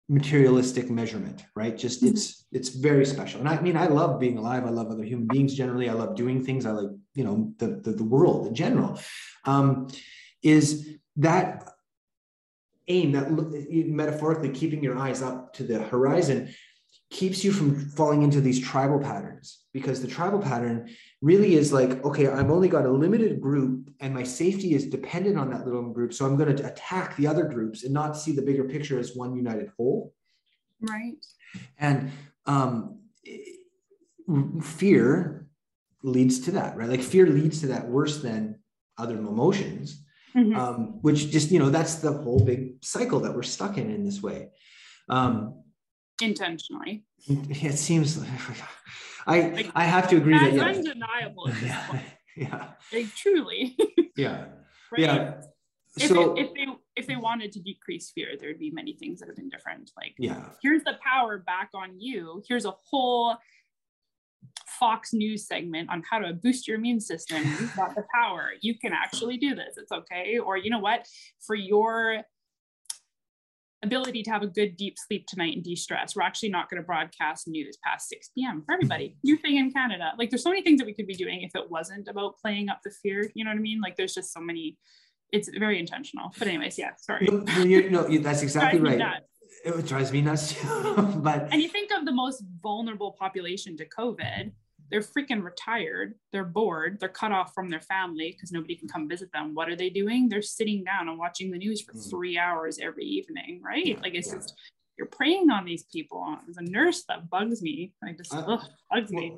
materialistic measurement right? Just mm-hmm. it's it's very special. And i mean i love being alive. I love other human beings generally. I love doing things. I like you know the the, the world in general. Um, is that aim that metaphorically keeping your eyes up to the horizon keeps you from falling into these tribal patterns because the tribal pattern really is like okay i've only got a limited group and my safety is dependent on that little group. So i'm going to attack the other groups and not see the bigger picture as one united whole. Right. And um, fear leads to that right? Like fear leads to that worse than other emotions mm-hmm. um, which just you know that's the whole big cycle that we're stuck in in this way. Um, intentionally. It seems I like, I have to agree that yeah. undeniable. yeah, yeah. Like truly. yeah. Right? Yeah. If, so, it, if they if they wanted to decrease fear, there'd be many things that have been different. Like, yeah, here's the power back on you. Here's a whole Fox News segment on how to boost your immune system. You've got the power. You can actually do this. It's okay. Or you know what? For your ability to have a good deep sleep tonight and de-stress. We're actually not going to broadcast news past 6 p.m. for everybody. Mm-hmm. New thing in Canada. Like there's so many things that we could be doing if it wasn't about playing up the fear. You know what I mean? Like there's just so many. It's very intentional. But anyways, yeah. Sorry. No, no, no that's exactly right. It drives me nuts too. but and you think of the most vulnerable population to COVID they're freaking retired. They're bored. They're cut off from their family because nobody can come visit them. What are they doing? They're sitting down and watching the news for mm. three hours every evening, right? Yeah, like it's yeah. just you're preying on these people. As a nurse, that bugs me. I just uh, ugh, bugs well, me.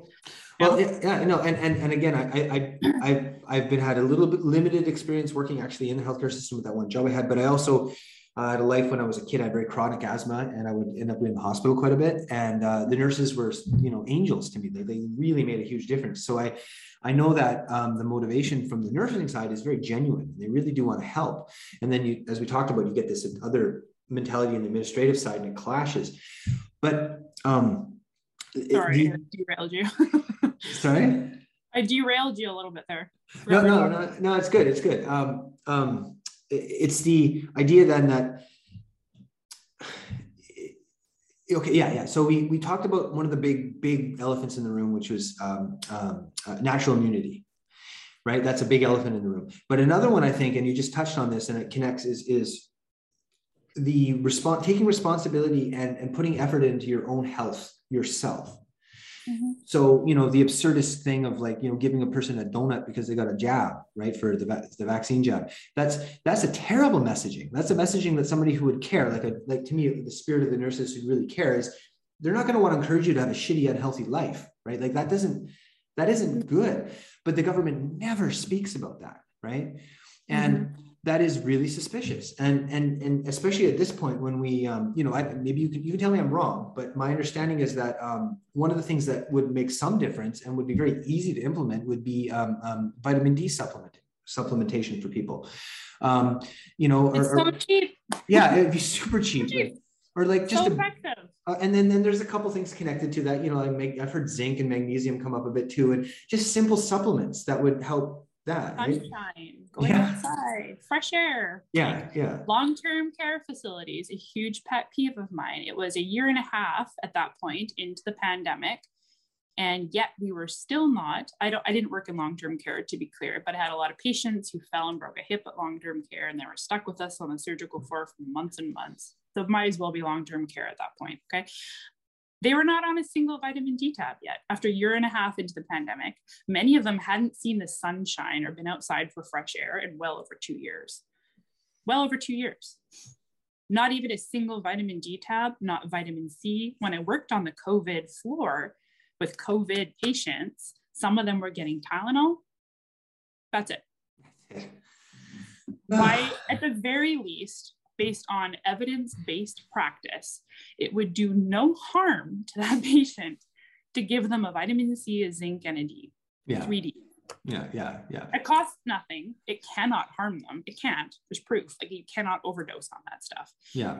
Well, yeah, yeah, no, and and and again, I I I I've been had a little bit limited experience working actually in the healthcare system with that one job I had, but I also I had a life when I was a kid. I had very chronic asthma, and I would end up in the hospital quite a bit. And uh, the nurses were, you know, angels to me. They, they really made a huge difference. So I, I know that um, the motivation from the nursing side is very genuine. They really do want to help. And then you, as we talked about, you get this other mentality in the administrative side, and it clashes. But um, sorry, it, I derailed you. sorry, I derailed you a little bit there. No, no, no, no. It's good. It's good. Um, um, it's the idea then that okay yeah yeah. So we we talked about one of the big big elephants in the room which was um, um, uh, natural immunity right? That's a big elephant in the room. But another one i think and you just touched on this and it connects is is the response taking responsibility and and putting effort into your own health yourself Mm-hmm. So, you know, the absurdist thing of like, you know, giving a person a donut because they got a jab, right, for the, va- the vaccine jab. That's that's a terrible messaging. That's a messaging that somebody who would care, like a like to me, the spirit of the nurses who really care is they're not going to want to encourage you to have a shitty, unhealthy life, right? Like that doesn't that isn't good. But the government never speaks about that, right? And mm-hmm that is really suspicious and and and especially at this point when we um, you know I, maybe you can you can tell me i'm wrong but my understanding is that um, one of the things that would make some difference and would be very easy to implement would be um, um vitamin d supplement supplementation for people um, you know or, so or, cheap yeah it'd be super cheap, cheap. or like just so a, effective. Uh, and then, then there's a couple things connected to that you know like i've heard zinc and magnesium come up a bit too and just simple supplements that would help that sunshine right? going yeah. Outside fresh air. Yeah yeah. Long-term care facilities a huge pet peeve of mine. It was a year and a half at that point into the pandemic and yet we were still not i don't i didn't work in long-term care to be clear but i had a lot of patients who fell and broke a hip at long-term care and they were stuck with us on the surgical floor for months and months. So might as well be long-term care at that point okay They were not on a single vitamin D tab yet. After a year and a half into the pandemic, many of them hadn't seen the sunshine or been outside for fresh air in well over two years. Well over two years. Not even a single vitamin D tab, not vitamin C. When I worked on the COVID floor with COVID patients, some of them were getting Tylenol. That's it. Why, at the very least, based on evidence based practice, it would do no harm to that patient to give them a vitamin C, a zinc, and a D. Yeah. 3D. Yeah, yeah, yeah. It costs nothing. It cannot harm them. It can't. There's proof. Like you cannot overdose on that stuff. Yeah.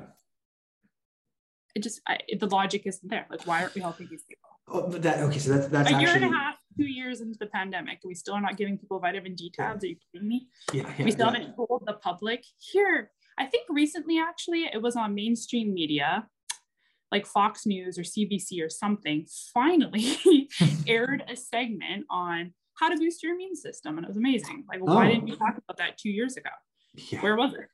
It just I, the logic isn't there. Like why aren't we helping these people? Oh, but that okay. So that's that's a year and a half, two years into the pandemic, we still are not giving people vitamin D tabs. Are you kidding me? yeah, yeah, we still yeah. haven't told the public here. I think recently, actually, it was on mainstream media, like Fox News or CBC or something, finally aired a segment on how to boost your immune system. And it was amazing. Like, why Oh. didn't you talk about that two years ago? Yeah. Where was it?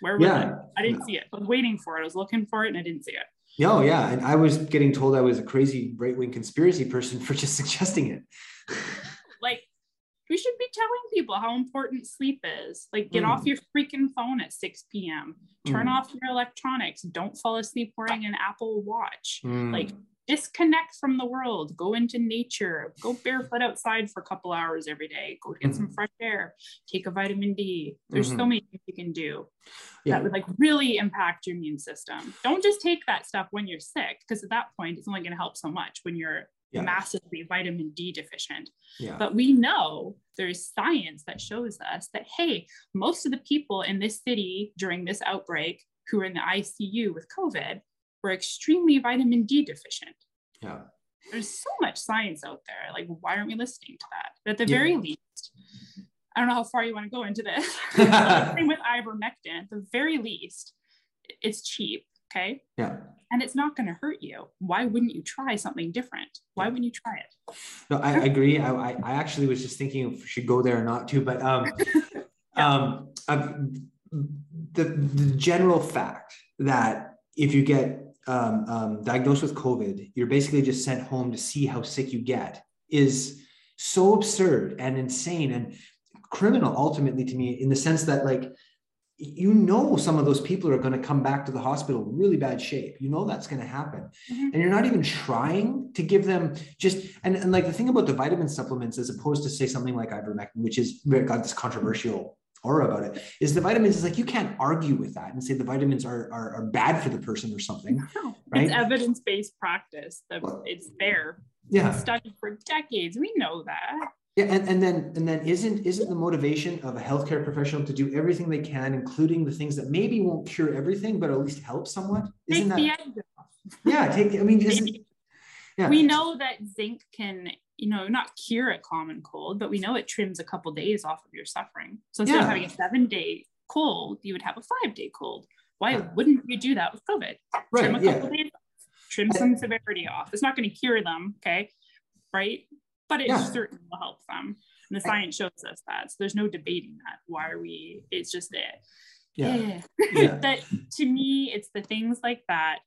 Where was Yeah. it? I didn't see it. I was waiting for it. I was looking for it and I didn't see it. No, yeah, and I was getting told I was a crazy right wing conspiracy person for just suggesting it. We should be telling people how important sleep is. Like, get Mm. off your freaking phone at 6 p.m. Turn Mm. off your electronics. Don't fall asleep wearing an Apple Watch. Mm. Like, disconnect from the world. Go into nature. Go barefoot outside for a couple hours every day. Go get some fresh air. Take a vitamin D. There's so Mhm. many things you can do yeah, that would like really impact your immune system. Don't just take that stuff when you're sick, because at that point, it's only going to help so much when you're Yeah. massively vitamin D deficient. yeah, But we know there's science that shows us that, hey, most of the people in this city during this outbreak who were in the ICU with COVID were extremely vitamin D deficient. yeah, There's so much science out there. Like, why aren't we listening to that? But at the Yeah. very least, I don't know how far you want to go into this. Same with ivermectin. At the very least, it's cheap. Okay. yeah. And it's not going to hurt you. Why wouldn't you try something different? Why wouldn't you try it? No, I, I agree. I, I, actually was just thinking if we should go there or not too, but um, um, I've, the the general fact that if you get um, um, diagnosed with COVID, you're basically just sent home to see how sick you get is so absurd and insane and criminal ultimately to me in the sense that like you know some of those people are going to come back to the hospital in really bad shape you know that's going to happen Mhm. and you're not even trying to give them just and, and like the thing about the vitamin supplements as opposed to say something like ivermectin which is got this controversial aura about it is the vitamins is like you can't argue with that and say the vitamins are are, are bad for the person or something No, Right? It's evidence based practice. That Well- it's there. yeah Studied for decades. We know that. Yeah, and, and then and then isn't isn't the motivation of a healthcare professional to do everything they can, including the things that maybe won't cure everything, but at least help somewhat? Isn't that yeah? Take I mean, isn't yeah? We know that zinc can, you know, not cure a common cold, but we know it trims a couple days off of your suffering. So instead Yeah. of having a seven day cold, you would have a five day cold. Why Yeah. wouldn't you do that with COVID? Trim a right. Couple days off, trim some severity off. It's not going to cure them, okay? Right? But it Yeah. certainly will help them. And the science shows us that. So there's no debating that. Why are we? It's just it. Yeah. Yeah. that to me, it's the things like that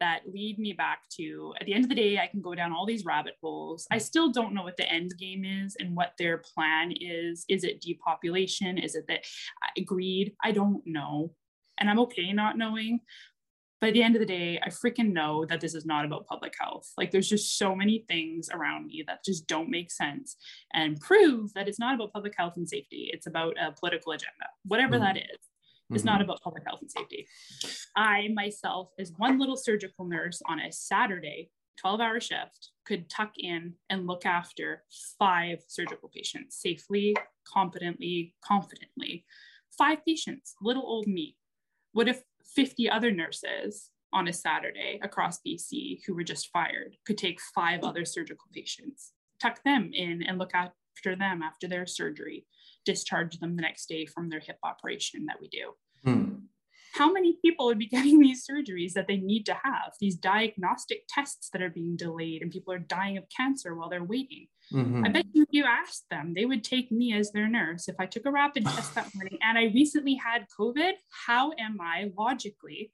that lead me back to at the end of the day, I can go down all these rabbit holes. I still don't know what the end game is and what their plan is. Is it depopulation? Is it that uh, greed? I don't know. And I'm okay not knowing. But at the end of the day, I freaking know that this is not about public health. Like there's just so many things around me that just don't make sense and prove that it's not about public health and safety. It's about a political agenda, whatever Mhm. that is. It's not about public health and safety. I myself, as one little surgical nurse on a Saturday, 12 hour shift, could tuck in and look after five surgical patients safely, competently, confidently. Five patients, little old me. What if 50 other nurses on a Saturday across BC who were just fired could take five other surgical patients, tuck them in and look after them after their surgery, discharge them the next day from their hip operation that we do? Hmm. how many people would be getting these surgeries that they need to have these diagnostic tests that are being delayed and people are dying of cancer while they're waiting Mhm. i bet you if you asked them they would take me as their nurse if i took a rapid test that morning and i recently had covid how am i logically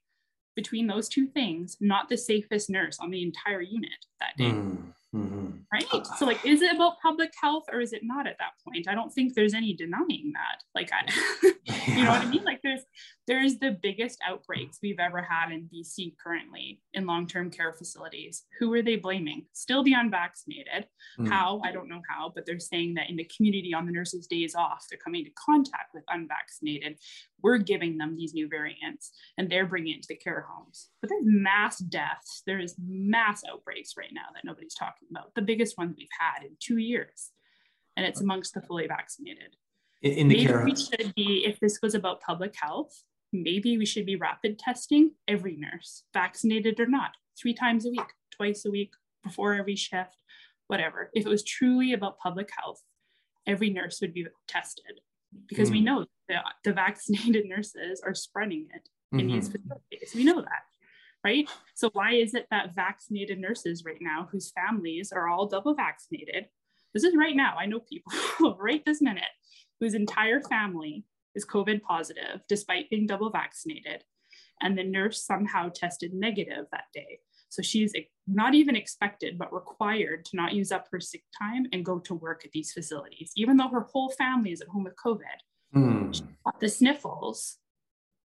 between those two things, not the safest nurse on the entire unit that day. Mm. Mm-hmm. Right. So, like, is it about public health or is it not at that point? I don't think there's any denying that. Like, I, you know what I mean? Like, there's there's the biggest outbreaks we've ever had in BC currently in long-term care facilities. Who are they blaming? Still the unvaccinated. Mm. How? I don't know how, but they're saying that in the community on the nurses' days off, they're coming to contact with unvaccinated. We're giving them these new variants, and they're bringing it to the care homes. But there's mass deaths. There's mass outbreaks right now that nobody's talking about, the biggest ones we've had in two years. And it's amongst the fully vaccinated. In, in the maybe care we should be, if this was about public health, maybe we should be rapid testing every nurse, vaccinated or not, three times a week, twice a week, before every shift, whatever. If it was truly about public health, every nurse would be tested because mm. we know that the vaccinated nurses are spreading it in mm-hmm. these facilities. We know that right? So why is it that vaccinated nurses right now, whose families are all double vaccinated, this is right now, I know people right this minute, whose entire family is COVID positive despite being double vaccinated. And the nurse somehow tested negative that day. So she's not even expected, but required to not use up her sick time and go to work at these facilities, even though her whole family is at home with COVID. Mm. the sniffles,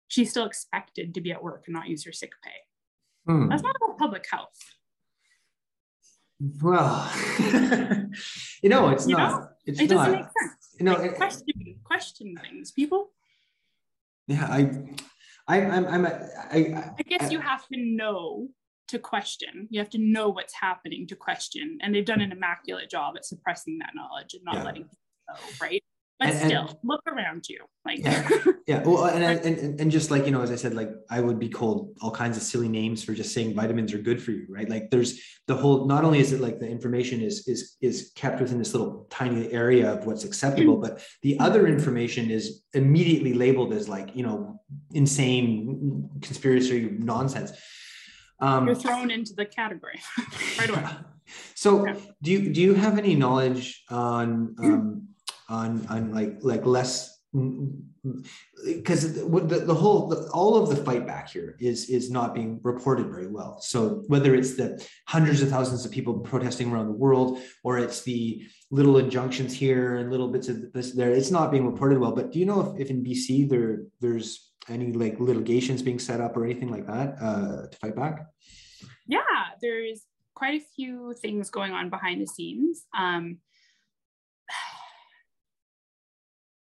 she's still expected to be at work and not use her sick pay. Hmm. That's not about public health. Well, you know, it's you not. Know? It's it doesn't not. make sense. You know, like, it, question, question things, people. Yeah, I, I, I'm, I'm, I, I, I guess I, you have to know to question. You have to know what's happening to question, and they've done an immaculate job at suppressing that knowledge and not yeah. letting people know, right? But and, still and, look around you like yeah, yeah. well and, and and just like you know as i said like i would be called all kinds of silly names for just saying vitamins are good for you right? Like there's the whole not only is it like the information is is is kept within this little tiny area of what's acceptable but the other information is immediately labeled as like you know insane conspiracy nonsense. Um, you're thrown into the category right away. So do you do you have any knowledge on um, on on like like less because the, the whole the, all of the fight back here is is not being reported very well. So whether it's the hundreds of thousands of people protesting around the world or it's the little injunctions here and little bits of this there it's not being reported well. But do you know if, if in bc there there's any like litigations being set up or anything like that uh, to fight back? Yeah there's quite a few things going on behind the scenes. Um,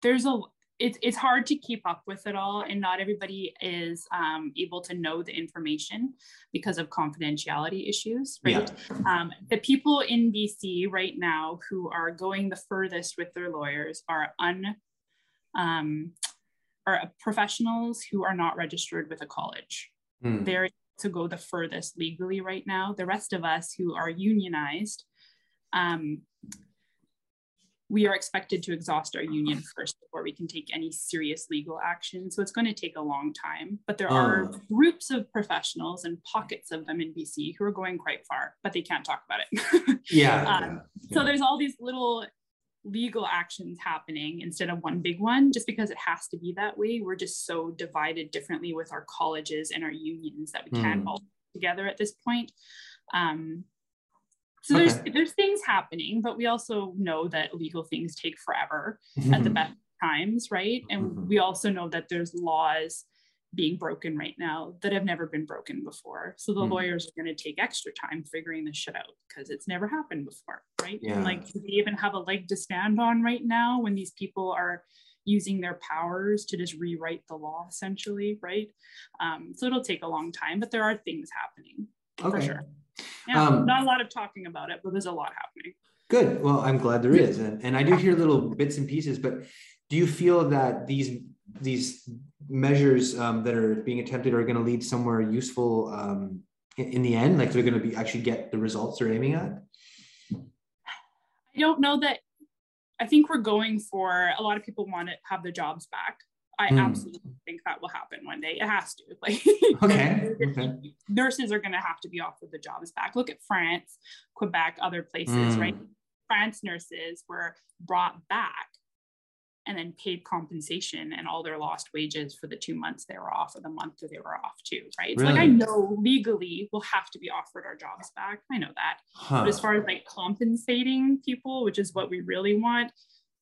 there's a it's, it's hard to keep up with it all and not everybody is um, able to know the information because of confidentiality issues right yeah. um, the people in bc right now who are going the furthest with their lawyers are un um, are professionals who are not registered with a college mm. they're to go the furthest legally right now the rest of us who are unionized um, we are expected to exhaust our union first before we can take any serious legal action. So it's going to take a long time. But there are oh. groups of professionals and pockets of them in BC who are going quite far, but they can't talk about it. yeah, um, yeah, So there's all these little legal actions happening instead of one big one, just because it has to be that way. We're just so divided differently with our colleges and our unions that we mm. can't hmm. all together at this point. Um, so okay. there's there's things happening, but we also know that legal things take forever mm-hmm. at the mm-hmm. best times, right? And mm-hmm. we also know that there's laws being broken right now that have never been broken before. So the mm. lawyers are going to take extra time figuring this shit out because it's never happened before, right? Yeah. And like do we even have a leg to stand on right now when these people are using their powers to just rewrite the law essentially, right? Um, so it'll take a long time, but there are things happening okay. for sure. Yeah, um, not a lot of talking about it, but there's a lot happening. Good. Well, I'm glad there is, and and I do hear little bits and pieces. But do you feel that these these measures um, that are being attempted are going to lead somewhere useful um, in, in the end? Like they're going to be actually get the results they're aiming at? I don't know that. I think we're going for a lot of people want to have their jobs back. I mm. absolutely think that will happen one day. It has to. Like, okay. okay. nurses are going to have to be offered the jobs back. Look at France, Quebec, other places, mm. right? France nurses were brought back and then paid compensation and all their lost wages for the two months they were off or the month that they were off too, right? Really? So like I know legally we'll have to be offered our jobs back. I know that. Huh. But as far as like compensating people, which is what we really want,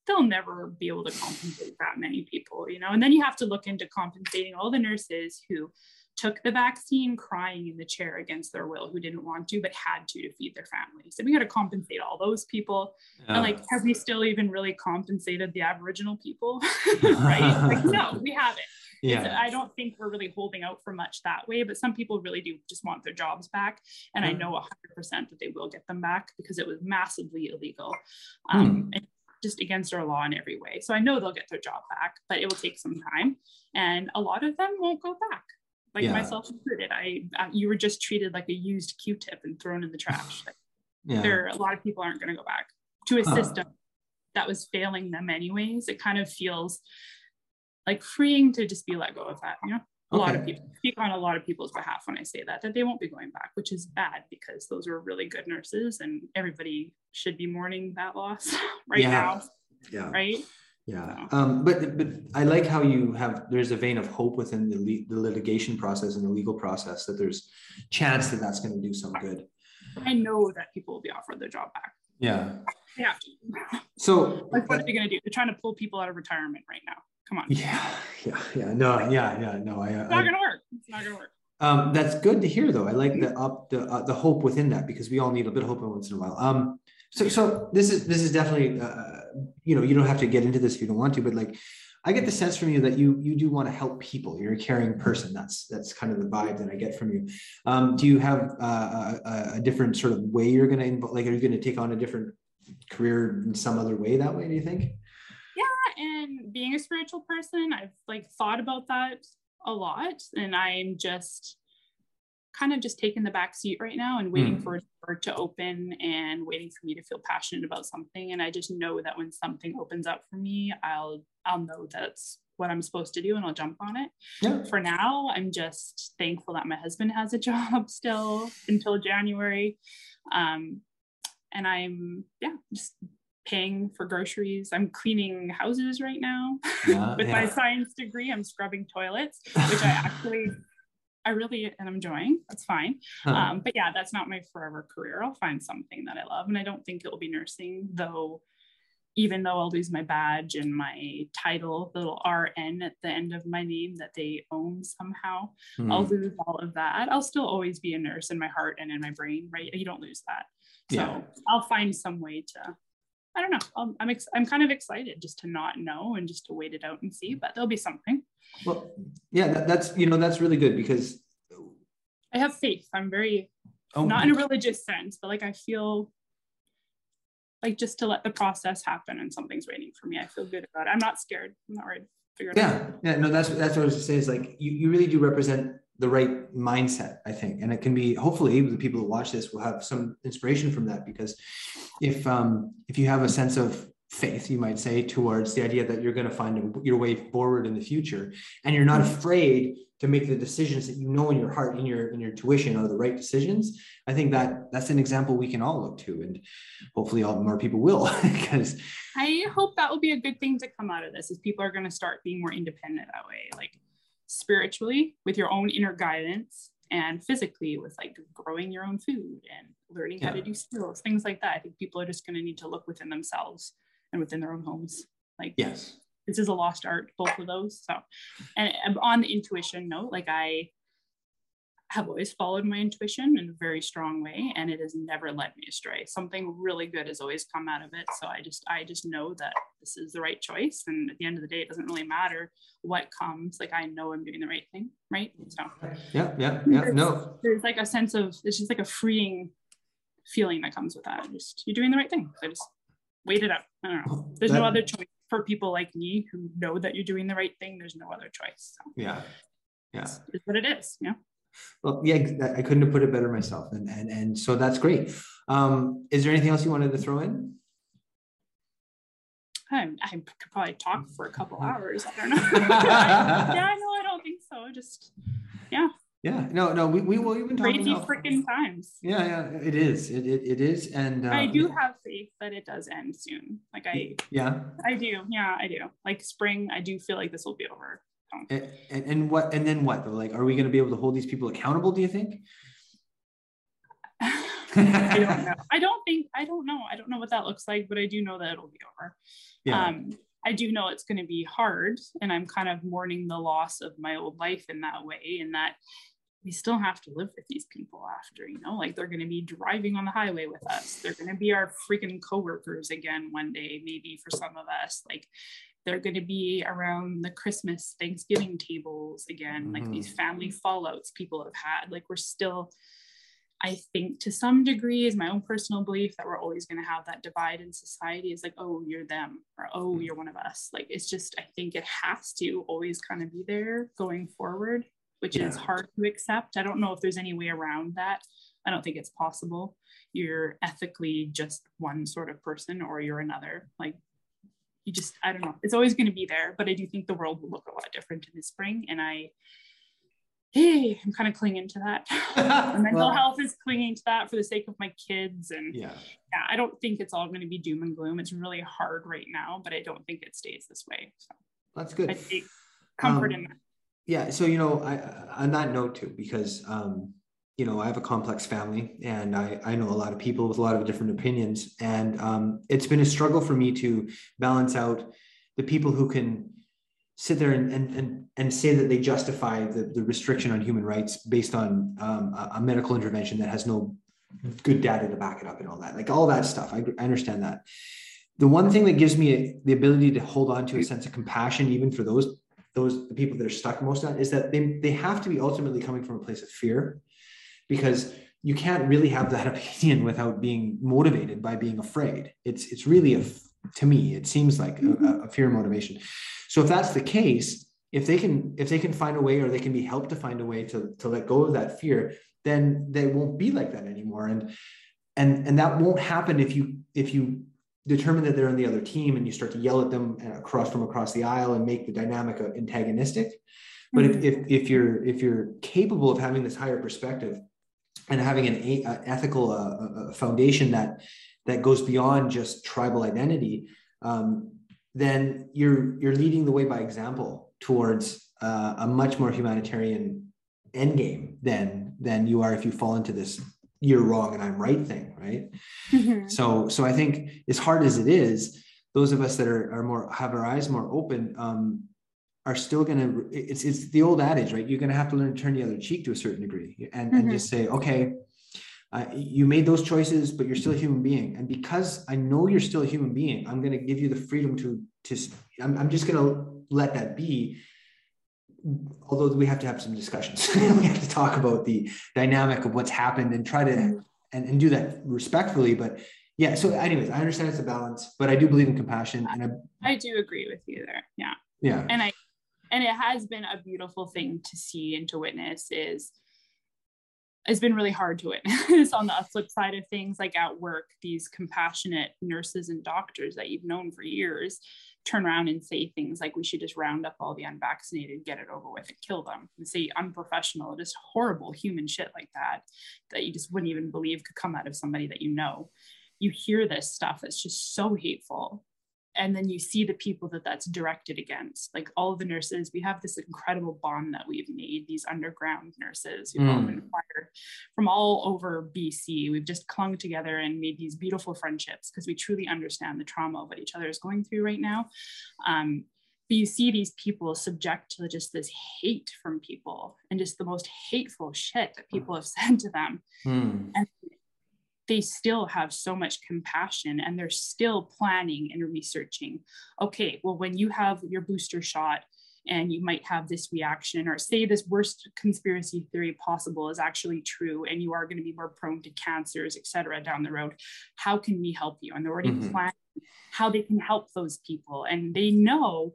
they'll never be able to compensate that many people, you know. And then you have to look into compensating all the nurses who took the vaccine crying in the chair against their will who didn't want to but had to to feed their families and we got to compensate all those people yeah. and like have we still even really compensated the aboriginal people right like no we haven't yeah. It's, I don't think we're really holding out for much that way, but some people really do just want their jobs back. And I know 100% that they will get them back because it was massively illegal um, hmm. and just against our law in every way. So I know they'll get their job back, but it will take some time. And a lot of them won't go back like yeah. myself included. I uh, you were just treated like a used Q-tip and thrown in the trash. Like, yeah. There, a lot of people aren't going to go back to a huh. system that was failing them anyways. It kind of feels like freeing to just be let go of that. You know, a okay. lot of people speak on a lot of people's behalf when I say that that they won't be going back, which is bad because those were really good nurses and everybody should be mourning that loss right yeah. now. Yeah. Right. Yeah, um, but but I like how you have there's a vein of hope within the, le- the litigation process and the legal process that there's chance that that's going to do some good. I know that people will be offered their job back. Yeah. Yeah. So like, what are they going to do? They're trying to pull people out of retirement right now. Come on. Yeah. Yeah. Yeah. No. Yeah. Yeah. No. I. It's not going to work. It's not going to work. Um, that's good to hear, though. I like the up the uh, the hope within that because we all need a bit of hope once in a while. Um, so so this is this is definitely uh, you know you don't have to get into this if you don't want to but like i get the sense from you that you you do want to help people you're a caring person that's that's kind of the vibe that i get from you um, do you have uh, a, a, different sort of way you're going to like are you going to take on a different career in some other way that way do you think and being a spiritual person i've like thought about that a lot and i'm just kind of just taking the back seat right now and waiting mm. for a door to open and waiting for me to feel passionate about something. And I just know that when something opens up for me, I'll I'll know that's what I'm supposed to do and I'll jump on it. Yeah. For now, I'm just thankful that my husband has a job still until January. Um, and I'm yeah, just paying for groceries. I'm cleaning houses right now yeah, with yeah. my science degree. I'm scrubbing toilets, which I actually I really am enjoying. That's fine. Huh. Um, but yeah, that's not my forever career. I'll find something that I love. And I don't think it will be nursing, though, even though I'll lose my badge and my title, the little RN at the end of my name that they own somehow, hmm. I'll lose all of that. I'll still always be a nurse in my heart and in my brain, right? You don't lose that. So yeah. I'll find some way to I don't know. I'm I'm, ex- I'm kind of excited just to not know and just to wait it out and see. But there'll be something. Well, yeah, that, that's you know that's really good because I have faith. I'm very oh, not in a religious sense, but like I feel like just to let the process happen and something's waiting for me. I feel good about it. I'm not scared. I'm not worried. Figure yeah, out. yeah. No, that's that's what I was to say. Is like you you really do represent the right mindset, I think. And it can be hopefully the people who watch this will have some inspiration from that because if um if you have a sense of faith, you might say, towards the idea that you're going to find your way forward in the future, and you're not afraid to make the decisions that you know in your heart, in your in your tuition, are the right decisions. I think that that's an example we can all look to, and hopefully, all more people will. because I hope that will be a good thing to come out of this, is people are going to start being more independent that way, like spiritually with your own inner guidance and physically with like growing your own food and learning yeah. how to do skills things like that i think people are just going to need to look within themselves and within their own homes. Like yes. this is a lost art both of those so. And on the intuition note like i have always followed my intuition in a very strong way and it has never led me astray. Something really good has always come out of it so i just i just know that this is the right choice and at the end of the day it doesn't really matter what comes like i know i'm doing the right thing right? So yeah yeah yeah there's, no. there's like a sense of it's just like a freeing feeling that comes with that. Just you're doing the right thing. So just wait it out. I don't know. Oh, there's that, no other choice for people like me who know that you're doing the right thing. There's no other choice. So yeah. Yeah. It's, it's what it is yeah well, yeah, I couldn't have put it better myself, and and and so that's great. Um, is there anything else you wanted to throw in? I, I could probably talk for a couple hours. I don't know. yeah, no, I don't think so. Just yeah. Yeah, no, no, we, we will even crazy freaking times. Yeah, yeah, it is. It, it, it is. And uh, I do have faith that it does end soon. Like I, yeah, I do. Yeah, I do. Like spring, I do feel like this will be over. And, and, and what, and then what? Like, are we going to be able to hold these people accountable? Do you think? I don't know. I don't think, I don't know. I don't know what that looks like, but I do know that it'll be over. Yeah. Um, I do know it's going to be hard, and I'm kind of mourning the loss of my old life in that way, in that we still have to live with these people after, you know, like they're going to be driving on the highway with us. They're going to be our freaking coworkers again one day, maybe for some of us. Like they're going to be around the Christmas, Thanksgiving tables again, mm-hmm. like these family fallouts people have had. Like we're still, I think to some degree is my own personal belief that we're always going to have that divide in society is like, oh, you're them or oh, mm. you're one of us. Like it's just, I think it has to always kind of be there going forward, which yeah. is hard to accept. I don't know if there's any way around that. I don't think it's possible. You're ethically just one sort of person or you're another. Like you just, I don't know. It's always going to be there, but I do think the world will look a lot different in the spring. And I, hey, I'm kind of clinging to that. mental well, health is clinging to that for the sake of my kids. And yeah, yeah I don't think it's all going to be doom and gloom. It's really hard right now, but I don't think it stays this way. So that's good. I take comfort um, in that. Yeah. So, you know, I, on that note too, because, um, you know, I have a complex family and I, I know a lot of people with a lot of different opinions. And um, it's been a struggle for me to balance out the people who can sit there and, and, and, and say that they justify the, the restriction on human rights based on um, a, a, medical intervention that has no good data to back it up and all that, like all that stuff. I, I understand that. The one thing that gives me a, the ability to hold on to a sense of compassion, even for those those people that are stuck most on, is that they they have to be ultimately coming from a place of fear, because you can't really have that opinion without being motivated by being afraid. It's it's really a to me it seems like a, mm-hmm. a fear motivation so if that's the case, if they can if they can find a way or they can be helped to find a way to, to let go of that fear, then they won't be like that anymore. And and and that won't happen if you if you determine that they're on the other team and you start to yell at them across from across the aisle and make the dynamic antagonistic. But if, mm-hmm. if, if you're if you're capable of having this higher perspective and having an a, ethical uh, a foundation that that goes beyond just tribal identity, um, then you're you're leading the way by example towards uh, a much more humanitarian endgame than than you are if you fall into this you're wrong and I'm right thing, right? Mm-hmm. So so I think as hard as it is, those of us that are, are more have our eyes more open um, are still going to it's it's the old adage right you're going to have to learn to turn the other cheek to a certain degree and, mm-hmm. and just say okay uh, you made those choices, but you're still a human being. And because I know you're still a human being, I'm going to give you the freedom to, to I'm, I'm just going to let that be. Although we have to have some discussions, we have to talk about the dynamic of what's happened and try to, and, and do that respectfully. But yeah, so anyways, I understand it's a balance, but I do believe in compassion. And I, I do agree with you there. Yeah. Yeah. And I, and it has been a beautiful thing to see and to witness is it's been really hard to witness on the flip side of things like at work these compassionate nurses and doctors that you've known for years turn around and say things like we should just round up all the unvaccinated get it over with and kill them. And say unprofessional just horrible human shit like that that you just wouldn't even believe could come out of somebody that you know. You hear this stuff it's just so hateful and then you see the people that that's directed against. Like all of the nurses we have this incredible bond that we've made these underground nurses who've mm. all been fired from all over bc we've just clung together and made these beautiful friendships because we truly understand the trauma of what each other is going through right now. Um, but you see these people subject to just this hate from people and just the most hateful shit that people have said to them. Mm. and they still have so much compassion and they're still planning and researching. Okay, well, when you have your booster shot and you might have this reaction, or say this worst conspiracy theory possible is actually true and you are going to be more prone to cancers, et cetera, down the road, how can we help you? And they're already mm-hmm. planning how they can help those people. And they know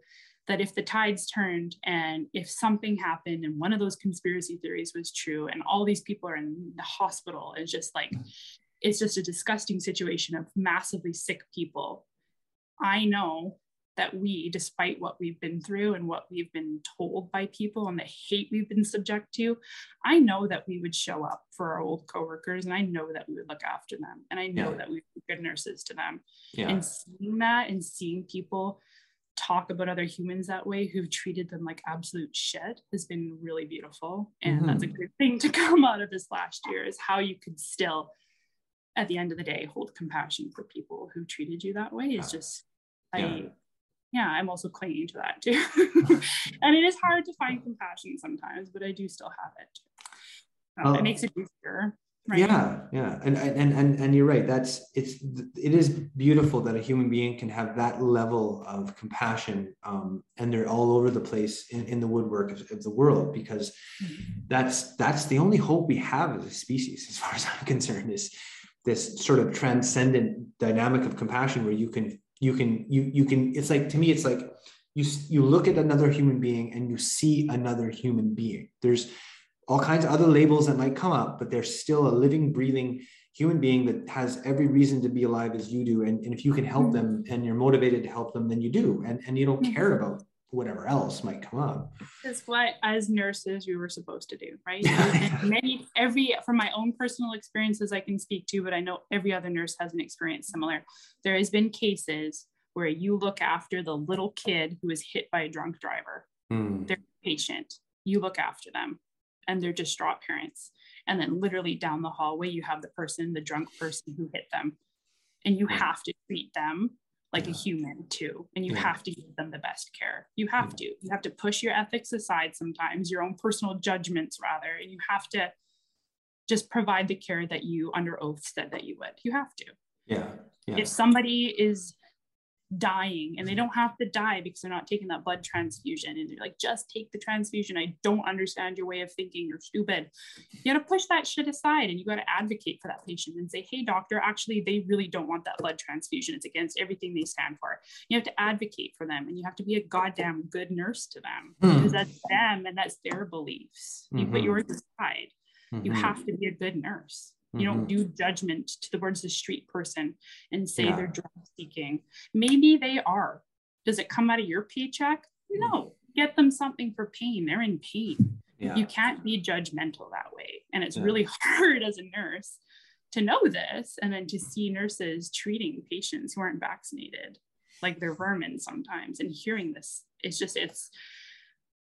that if the tides turned and if something happened and one of those conspiracy theories was true and all these people are in the hospital it's just like it's just a disgusting situation of massively sick people. I know that we, despite what we've been through and what we've been told by people and the hate we've been subject to, I know that we would show up for our old coworkers and I know that we would look after them. And I know yeah. that we would be good nurses to them. Yeah. And seeing that and seeing people talk about other humans that way who've treated them like absolute shit has been really beautiful. And mm-hmm. that's a good thing to come out of this last year is how you could still, at the end of the day, hold compassion for people who treated you that way is just, yeah. I, yeah, I'm also clinging to that too. and it is hard to find compassion sometimes, but I do still have it. Um, it makes it easier. Right? Yeah, yeah, and and and and you're right. That's it's it is beautiful that a human being can have that level of compassion, um, and they're all over the place in, in the woodwork of, of the world because mm-hmm. that's that's the only hope we have as a species, as far as I'm concerned, is this sort of transcendent dynamic of compassion where you can you can you you can it's like to me it's like you you look at another human being and you see another human being. There's all kinds of other labels that might come up but there's still a living breathing human being that has every reason to be alive as you do. And, and if you can help mm-hmm. them and you're motivated to help them then you do. And, and you don't mm-hmm. care about whatever else might come up. That's what, as nurses, we were supposed to do, right? many, every, from my own personal experiences, I can speak to, but I know every other nurse has an experience similar. There has been cases where you look after the little kid who is hit by a drunk driver. Mm. They're patient. You look after them, and their distraught parents. And then, literally down the hallway, you have the person, the drunk person who hit them, and you have to treat them like yeah. a human too and you yeah. have to give them the best care you have yeah. to you have to push your ethics aside sometimes your own personal judgments rather and you have to just provide the care that you under oath said that you would you have to yeah, if somebody is dying and they don't have to die because they're not taking that blood transfusion. And they're like just take the transfusion. I don't understand your way of thinking. You're stupid. You got to push that shit aside and you got to advocate for that patient and say hey doctor actually they really don't want that blood transfusion. It's against everything they stand for. You have to advocate for them and you have to be a goddamn good nurse to them mm. because that's them and that's their beliefs. You mm-hmm. put yours aside. Mm-hmm. you have to be a good nurse you don't mm-hmm. do judgment to the words of the street person and say yeah. they're drug seeking. Maybe they are. Does it come out of your paycheck? No. Get them something for pain. They're in pain. Yeah. You can't be judgmental that way. And it's yeah. really hard as a nurse to know this and then to see nurses treating patients who aren't vaccinated like they're vermin sometimes and hearing this it's just it's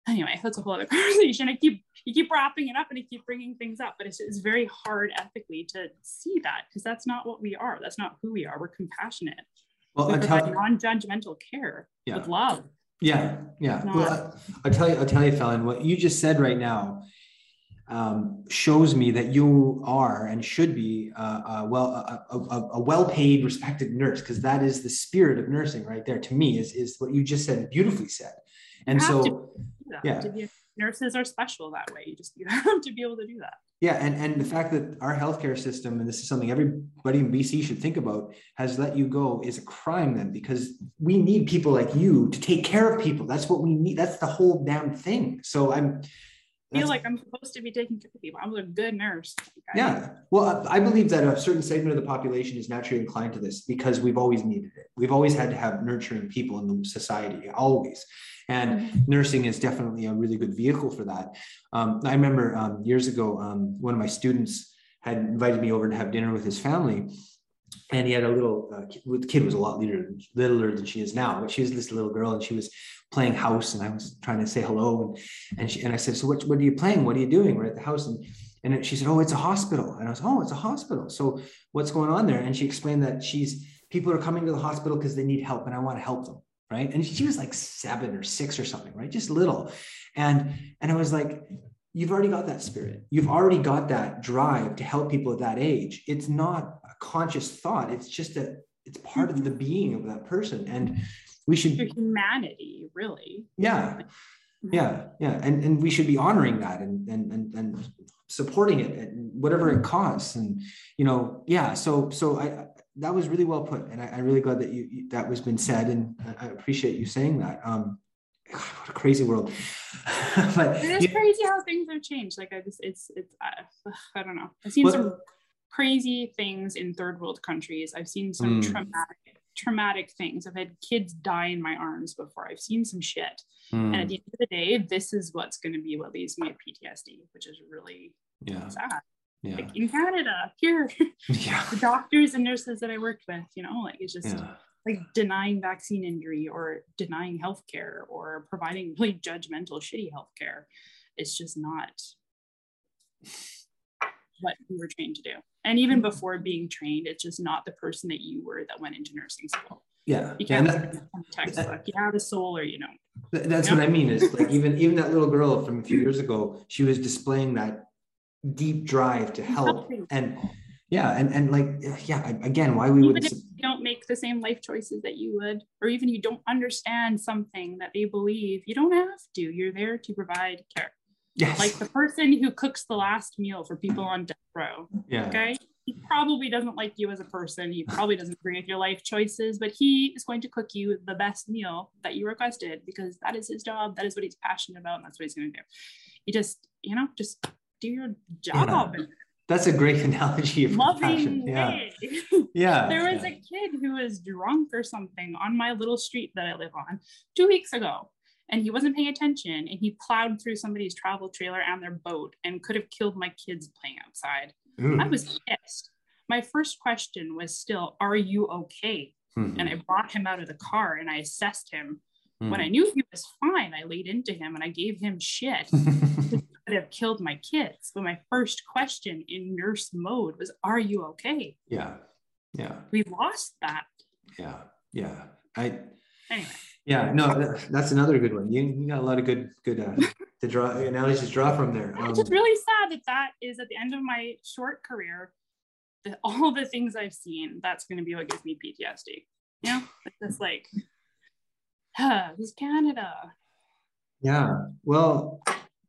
anyway, that's a whole other conversation. I keep you keep wrapping it up and I keep bringing things up, but it's, it's very hard ethically to see that because that's not what we are. That's not who we are. We're compassionate. Well, we I provide tell, non-judgmental care yeah. with love. Yeah, yeah. Not, well, I, tell you, I tell you, Fallon, what you just said right now um, shows me that you are and should be uh, uh, well a, a, a, well-paid, respected nurse because that is the spirit of nursing right there. To me, is is what you just said, beautifully said. And so. To that. Yeah. Be, nurses are special that way. You just you have to be able to do that. Yeah, and and the fact that our healthcare system, and this is something everybody in BC should think about, has let you go is a crime then because we need people like you to take care of people. That's what we need. That's the whole damn thing. So I'm feel like I'm supposed to be taking care of people. I'm a good nurse. Yeah. Well, I believe that a certain segment of the population is naturally inclined to this because we've always needed it. We've always had to have nurturing people in the society, always. And mm-hmm. nursing is definitely a really good vehicle for that. Um, I remember um, years ago, um, one of my students had invited me over to have dinner with his family. And he had a little, uh, the kid was a lot littler, littler than she is now, but she was this little girl and she was playing house and I was trying to say hello. And, and, she, and I said, so what, what are you playing? What are you doing? We're at the house. And, and she said, oh, it's a hospital. And I was, oh, it's a hospital. So what's going on there? And she explained that she's, people are coming to the hospital because they need help and I want to help them right? And she was like seven or six or something right? Just little. And and i was like you've already got that spirit. You've already got that drive to help people at that age. It's not a conscious thought. It's just a it's part of the being of that person. And we should Your humanity really. Yeah. Yeah. Yeah. And and we should be honoring that and and and, and supporting it at whatever it costs. And you know yeah. So so i that was really well put, and I, am really glad that you, you, that was been said, and I appreciate you saying that. Um, what a crazy world! but it is crazy how things have changed. Like I just, it's, it's, uh, I don't know. I've seen well, some crazy things in third world countries. I've seen some mm. traumatic, traumatic things. I've had kids die in my arms before. I've seen some shit. Mm. And at the end of the day, this is what's going to be what leads me to PTSD, which is really yeah. sad. Yeah. Like in Canada, here, Yeah. the doctors and nurses that I worked with, you know, like it's just Yeah. like denying vaccine injury or denying healthcare or providing really judgmental, shitty healthcare. It's just not what we were trained to do. And even mm-hmm. before being trained, it's just not the person that you were that went into nursing school. Yeah. You can't that- learn from textbook. You have a soul or you don't. Th- That's what I mean is like even even that little girl from a few years ago, she was displaying that deep drive to help and yeah and and like yeah again why we Even wouldn't if you don't make the same life choices that you would, or even you don't understand something that they believe, you don't have to. You're there to provide care. yes Like the person who cooks the last meal for people on death row. yeah Okay. He probably doesn't like you as a person. He probably doesn't agree with your life choices, but he is going to cook you the best meal that you requested because that is his job. That is what he's passionate about. And that's what he's going to do. You just, you know, just do your job in that's a great analogy of loving compassion yeah yeah there was yeah. a kid who was drunk or something on my little street that I live on two weeks ago. And he wasn't paying attention and he plowed through somebody's travel trailer and their boat and could have killed my kids playing outside. Ooh. I was pissed. My first question was still, Are you okay? Mhm. And I brought him out of the car and I assessed him. When Mhm. I knew he was fine, I laid into him and I gave him shit. Have killed my kids. But my first question in nurse mode was, Are you okay? yeah yeah We lost that. yeah yeah I Anyway, yeah no that- that's another good one you, you got a lot of good good uh to draw analogies to draw from there it's just Um, really sad that that is at the end of my short career, that all the things I've seen, that's going to be what gives me PTSD. You know, it's just like, huh, this Canada. Yeah, well,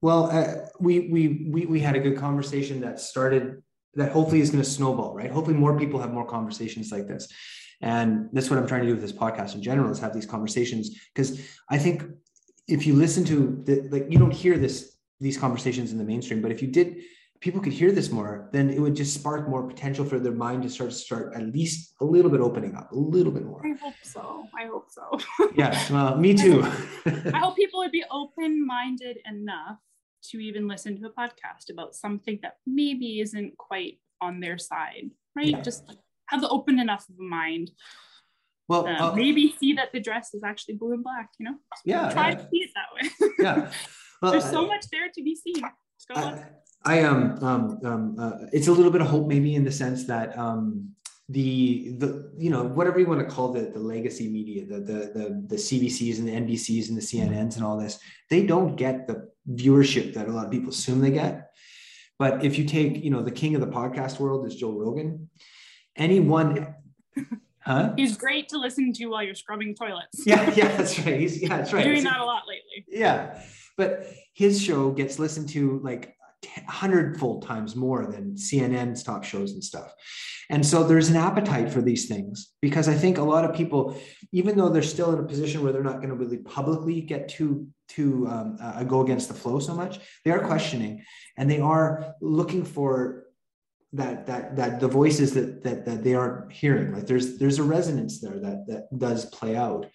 well, uh, we, we, we, we had a good conversation that started, that hopefully is going to snowball, right? Hopefully more people have more conversations like this. And that's what I'm trying to do with this podcast in general is have these conversations. Because I think if you listen to the, like, you don't hear this, these conversations in the mainstream, but if you did, people could hear this more, then it would just spark more potential for their mind to start, start at least a little bit opening up, a little bit more. I hope so. I hope so. Yeah, well, me too. I hope people would be open minded enough to even listen to a podcast about something that maybe isn't quite on their side, right? Just have the open enough of a mind. Well, Uh, uh, maybe see that the dress is actually blue and black, you know? yeah, Try yeah, to see it that way. yeah. Well, There's I- so much there to be seen. Just go look. I, I um um um uh, it's a little bit of hope maybe in the sense that um the the you know whatever you want to call the the legacy media the the the, the CBCs and the NBCs and the CNNs and all this they don't get the viewership that a lot of people assume they get but if you take you know the king of the podcast world is Joe Rogan anyone huh He's great to listen to while you're scrubbing toilets. yeah yeah that's right he's yeah that's right Doing that a lot lately. yeah but his show gets listened to like hundredfold times more than cnn's top shows and stuff and so there's an appetite for these things because i think a lot of people even though they're still in a position where they're not going to really publicly get to to um, uh, go against the flow so much they are questioning and they are looking for that that that the voices that that that they are hearing like there's there's a resonance there that that does play out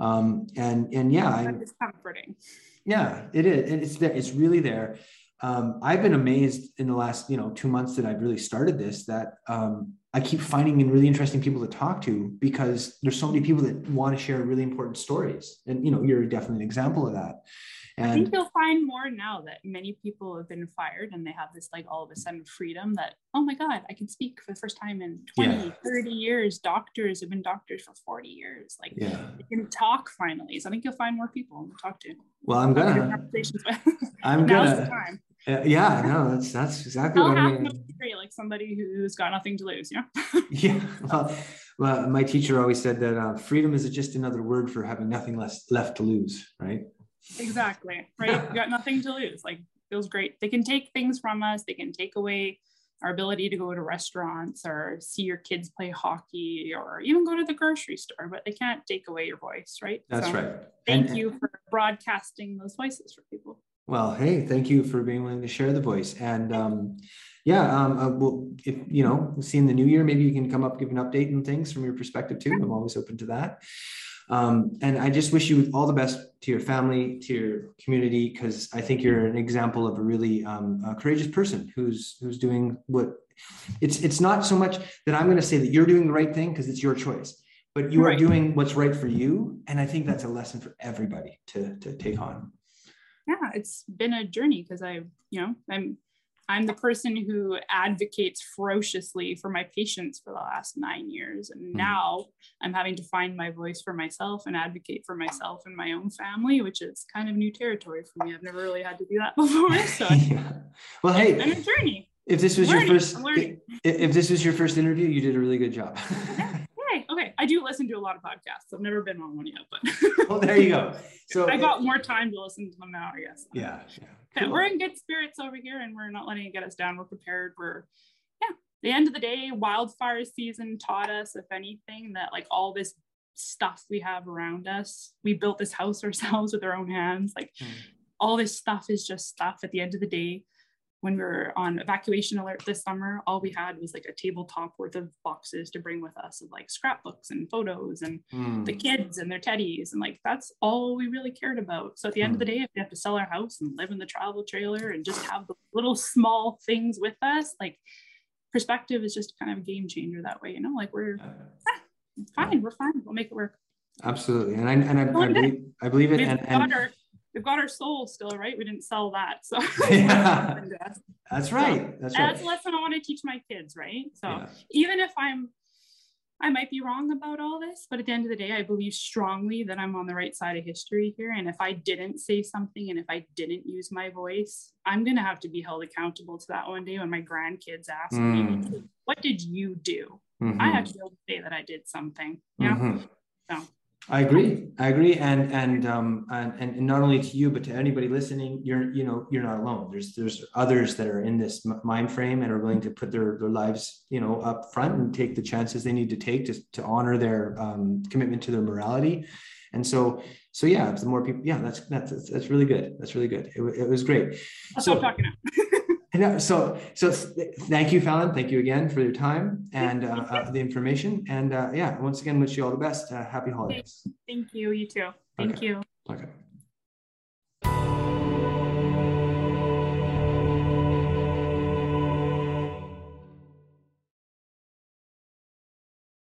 um and and yeah I, That is comforting. yeah, it is. It's there. It's really there. Um, I've been amazed in the last, you know, two months that I've really started this that um, I keep finding in really interesting people to talk to because there's so many people that want to share really important stories. And you know, you're definitely an example of that. I think you'll find more now that many people have been fired and they have this like all of a sudden freedom that, oh my God, I can speak for the first time in 20, Yeah. 30 years. Doctors have been doctors for 40 years. Like yeah, they can talk finally. So I think you'll find more people to talk to. well, I'm gonna, conversations with. I'm gonna. Uh, yeah, no, that's that's exactly I'll what I mean. like somebody who's got nothing to lose, you know? Yeah, well, well, my teacher always said that uh, freedom is just another word for having nothing less left to lose, right? Exactly. Right. You got nothing to lose. Like feels great. They can take things from us. They can take away our ability to go to restaurants or see your kids play hockey or even go to the grocery store, but they can't take away your voice, right? That's So right. Thank And- you for broadcasting those voices for people. Well, hey, thank you for being willing to share the voice. And um, yeah, um, uh, well, if you know, see in the new year, maybe you can come up, give an update and things from your perspective too. I'm always open to that. Um, and I just wish you all the best to your family, to your community, because I think you're an example of a really um, a courageous person who's who's doing what. It's it's not so much that I'm going to say that you're doing the right thing because it's your choice, but you right. are doing what's right for you, and I think that's a lesson for everybody to to take on. Yeah, it's been a journey because I, you know, I'm I'm the person who advocates ferociously for my patients for the last nine years. And hmm. now I'm having to find my voice for myself and advocate for myself and my own family, which is kind of new territory for me. I've never really had to do that before. So yeah. well, hey, a journey. If this was learning, your first, if this was your first interview, you did a really good job. I do listen to a lot of podcasts. I've never been on one yet, but well, there you go. So I got more time to listen to them now, I guess. Yeah, yeah cool. we're in good spirits over here and we're not letting it get us down. We're prepared. We're, yeah, the end of the day, wildfire season taught us, if anything, that like all this stuff we have around us, we built this house ourselves with our own hands. Like mm. all this stuff is just stuff at the end of the day when we were on evacuation alert this summer, all we had was like a tabletop worth of boxes to bring with us of like scrapbooks and photos and mm. the kids and their teddies. And like that's all we really cared about. So at the end mm. of the hmm. day, if we have to sell our house and live in the travel trailer and just have the little small things with us, like perspective is just kind of a game changer that way, you know, like we're ah, fine, we're fine, we'll make it work. Absolutely. And I, and I, I, believe, I believe it. and, and we've got our soul still, right? We didn't sell that. So yeah, that's right. That's right. That's a lesson I want to teach my kids, right? So yeah. even if I'm I might be wrong about all this, but at the end of the day, I believe strongly that I'm on the right side of history here. And if I didn't say something and if I didn't use my voice, I'm going to have to be held accountable to that one day when my grandkids ask mm. me, What did you do? Mm-hmm. I have to be able to say that I did something. Yeah. Mm-hmm. So I agree. I agree, and and um and, and not only to you, but to anybody listening, you're you know you're not alone. There's there's others that are in this mind frame and are willing to put their their lives you know up front and take the chances they need to take to to honor their um, commitment to their morality. And so so yeah, the more people, yeah, that's that's that's really good. That's really good. It, it was great. I'll so, talking now. Yeah, so so thank you, Fallon. Thank you again for your time and uh, uh, the information. And uh, yeah, once again, wish you all the best. Uh, happy holidays. Thank you. You too. Thank okay. you. Okay.